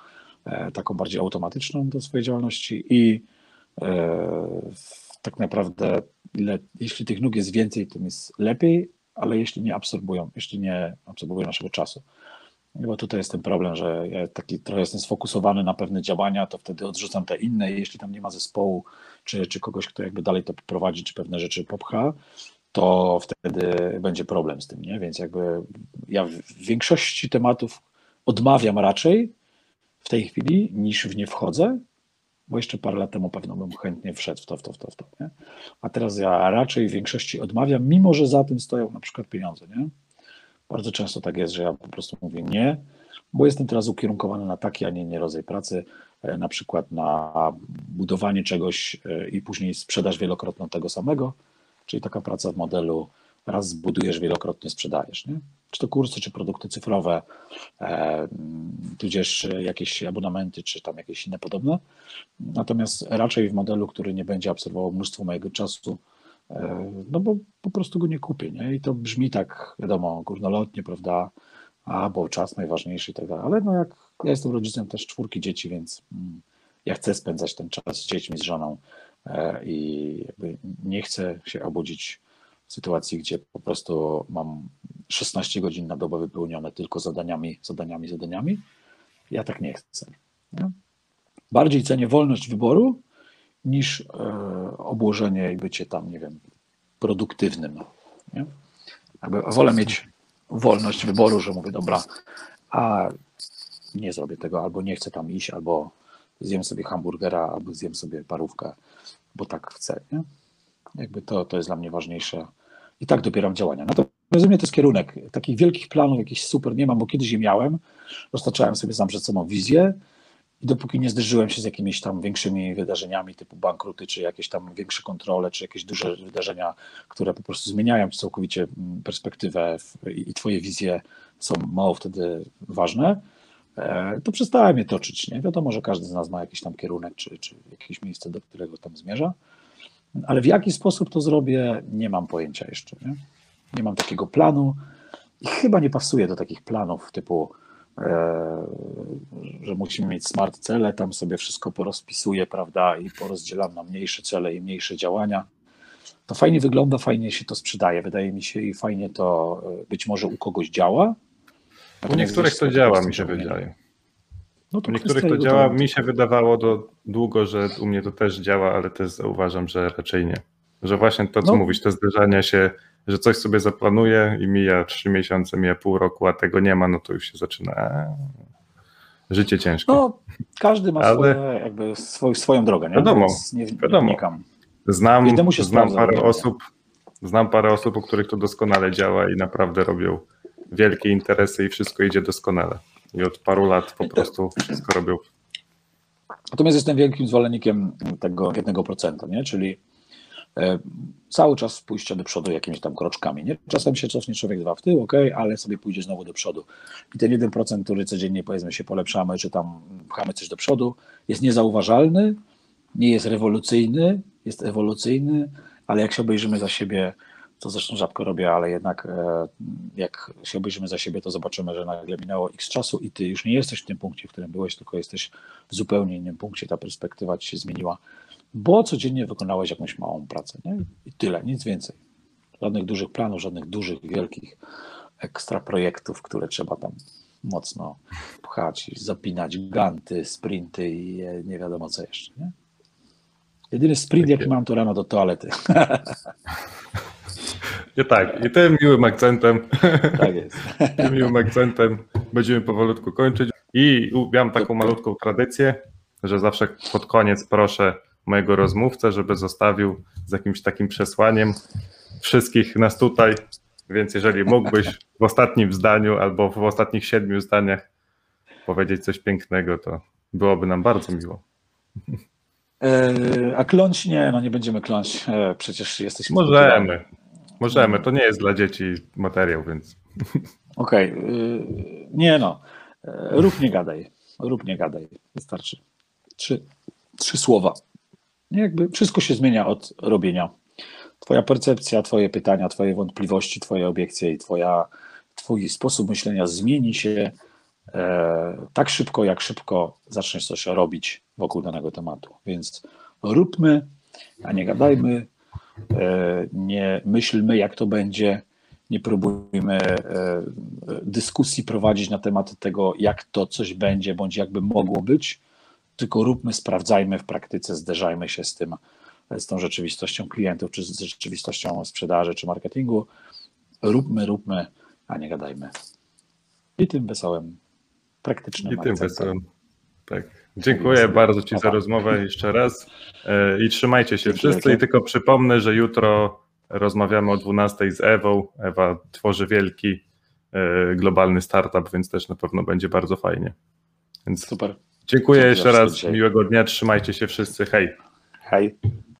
e, taką bardziej automatyczną do swojej działalności i e, tak naprawdę, ile, jeśli tych nóg jest więcej, tym jest lepiej, ale jeśli nie absorbują, jeśli nie absorbują naszego czasu. Bo tutaj jest ten problem, że ja taki trochę jestem sfokusowany na pewne działania, to wtedy odrzucam te inne jeśli tam nie ma zespołu, czy, czy kogoś, kto jakby dalej to poprowadzi, czy pewne rzeczy popcha, to wtedy będzie problem z tym, nie? Więc jakby ja w większości tematów odmawiam raczej w tej chwili, niż w nie wchodzę, bo jeszcze parę lat temu pewno bym chętnie wszedł w to, w to, w to, w to. Nie? A teraz ja raczej w większości odmawiam, mimo że za tym stoją na przykład pieniądze. Nie? Bardzo często tak jest, że ja po prostu mówię nie, bo jestem teraz ukierunkowany na taki, a nie inny rodzaj pracy, e, na przykład na budowanie czegoś e, i później sprzedaż wielokrotną tego samego, czyli taka praca w modelu raz zbudujesz, wielokrotnie sprzedajesz. Nie? Czy to kursy, czy produkty cyfrowe, e, tudzież jakieś abonamenty, czy tam jakieś inne podobne. Natomiast raczej w modelu, który nie będzie absorbował mnóstwo mojego czasu, e, no bo po prostu go nie kupię. Nie? I to brzmi tak, wiadomo, górnolotnie, prawda? A, bo czas najważniejszy i tak dalej. Ale no jak ja jestem rodzicem też czwórki dzieci, więc mm, ja chcę spędzać ten czas z dziećmi, z żoną e, i nie chcę się obudzić sytuacji, gdzie po prostu mam 16 godzin na dobę wypełnione tylko zadaniami, zadaniami, zadaniami. Ja tak nie chcę. Nie? Bardziej cenię wolność wyboru niż e, obłożenie i bycie tam, nie wiem, produktywnym. Nie? Jakby wolę mieć wolność wyboru, że mówię, dobra, a nie zrobię tego, albo nie chcę tam iść, albo zjem sobie hamburgera, albo zjem sobie parówkę, bo tak chcę. Nie? Jakby to, to jest dla mnie ważniejsze. I tak dobieram działania. Natomiast rozumiem, to jest kierunek. Takich wielkich planów, jakichś super nie mam, bo kiedyś je miałem. Roztaczałem sobie sam przed sobą wizję i dopóki nie zderzyłem się z jakimiś tam większymi wydarzeniami typu bankruty, czy jakieś tam większe kontrole, czy jakieś duże wydarzenia, które po prostu zmieniają ci całkowicie mm, perspektywę i twoje wizje są mało wtedy ważne, e, to przestałem je toczyć. Nie? Wiadomo, że każdy z nas ma jakiś tam kierunek, czy, czy jakieś miejsce, do którego tam zmierza. Ale w jaki sposób to zrobię, nie mam pojęcia jeszcze. Nie, nie mam takiego planu i chyba nie pasuje do takich planów typu, e, że musimy mieć smart cele, tam sobie wszystko porozpisuję, prawda, i porozdzielam na mniejsze cele i mniejsze działania. To fajnie wygląda, fajnie się to sprzedaje, wydaje mi się, i fajnie to e, być może u kogoś działa. U niektórych to działa, mi się wydaje. No to niektórych to działa. Mi się wydawało do długo, że u mnie to też działa, ale też zauważam, że raczej nie. Że właśnie to, co no. mówisz, te zderzenia się, że coś sobie zaplanuje i mija trzy miesiące, mija pół roku, a tego nie ma, no to już się zaczyna e, życie ciężkie. No, każdy ma ale... swoje, jakby swój, swoją drogę, nie? Wiadomo, nie, wiadomo. Znam, znam parę osób, znam parę osób, u których to doskonale działa i naprawdę robią wielkie interesy i wszystko idzie doskonale. I od paru lat po prostu wszystko robią. Natomiast jestem wielkim zwolennikiem tego jednego procenta, nie? czyli e, cały czas pójścia do przodu jakimiś tam kroczkami. Nie? Czasem się cofnie człowiek dwa w tył, ok, ale sobie pójdzie znowu do przodu. I ten 1%, który codziennie powiedzmy się polepszamy, czy tam pchamy coś do przodu, jest niezauważalny, nie jest rewolucyjny, jest ewolucyjny, ale jak się obejrzymy za siebie, to zresztą rzadko robię, ale jednak e, jak się obejrzymy za siebie, to zobaczymy, że nagle minęło x czasu i ty już nie jesteś w tym punkcie, w którym byłeś, tylko jesteś w zupełnie innym punkcie, ta perspektywa ci się zmieniła, bo codziennie wykonałeś jakąś małą pracę, nie? I tyle, nic więcej. Żadnych dużych planów, żadnych dużych, wielkich ekstra projektów, które trzeba tam mocno pchać, zapinać ganty, sprinty i nie wiadomo co jeszcze, nie? Jedyny sprint, jaki mam, to rano do toalety. I tak, i tym miłym akcentem, Tak jest. tym miłym akcentem będziemy powolutku kończyć. I miałem taką malutką tradycję, że zawsze pod koniec proszę mojego rozmówcę, żeby zostawił z jakimś takim przesłaniem wszystkich nas tutaj. Więc jeżeli mógłbyś w ostatnim zdaniu albo w ostatnich siedmiu zdaniach powiedzieć coś pięknego, to byłoby nam bardzo miło. E, A kląć nie, no nie będziemy kląć. E, Przecież jesteśmy. Możemy. Możemy. To nie jest dla dzieci materiał, więc. Okej. y, Nie no. E, Rób nie gadaj. Rób nie gadaj. Wystarczy. Trzy, trzy słowa. Jakby wszystko się zmienia od robienia. Twoja percepcja, twoje pytania, twoje wątpliwości, twoje obiekcje i twoja, twój sposób myślenia zmieni się e, tak szybko, jak szybko zaczniesz coś robić wokół danego tematu. Więc róbmy, a nie gadajmy, nie myślmy, jak to będzie, nie próbujmy e, dyskusji prowadzić na temat tego, jak to coś będzie, bądź jakby mogło być, tylko róbmy, sprawdzajmy w praktyce, zderzajmy się z tym, z tą rzeczywistością klientów, czy z rzeczywistością sprzedaży, czy marketingu. Róbmy, róbmy, a nie gadajmy. I tym wesołym, praktycznym I tym akcentem. wesołym. Tak. Dziękuję bardzo Ci za rozmowę jeszcze raz E, i trzymajcie się wszyscy. I tylko przypomnę, że jutro rozmawiamy o 12 z Ewą. Ewa tworzy wielki e, globalny startup, więc też na pewno będzie bardzo fajnie. Więc Super. dziękuję jeszcze raz. Miłego dnia. Trzymajcie się wszyscy. Hej. Hej.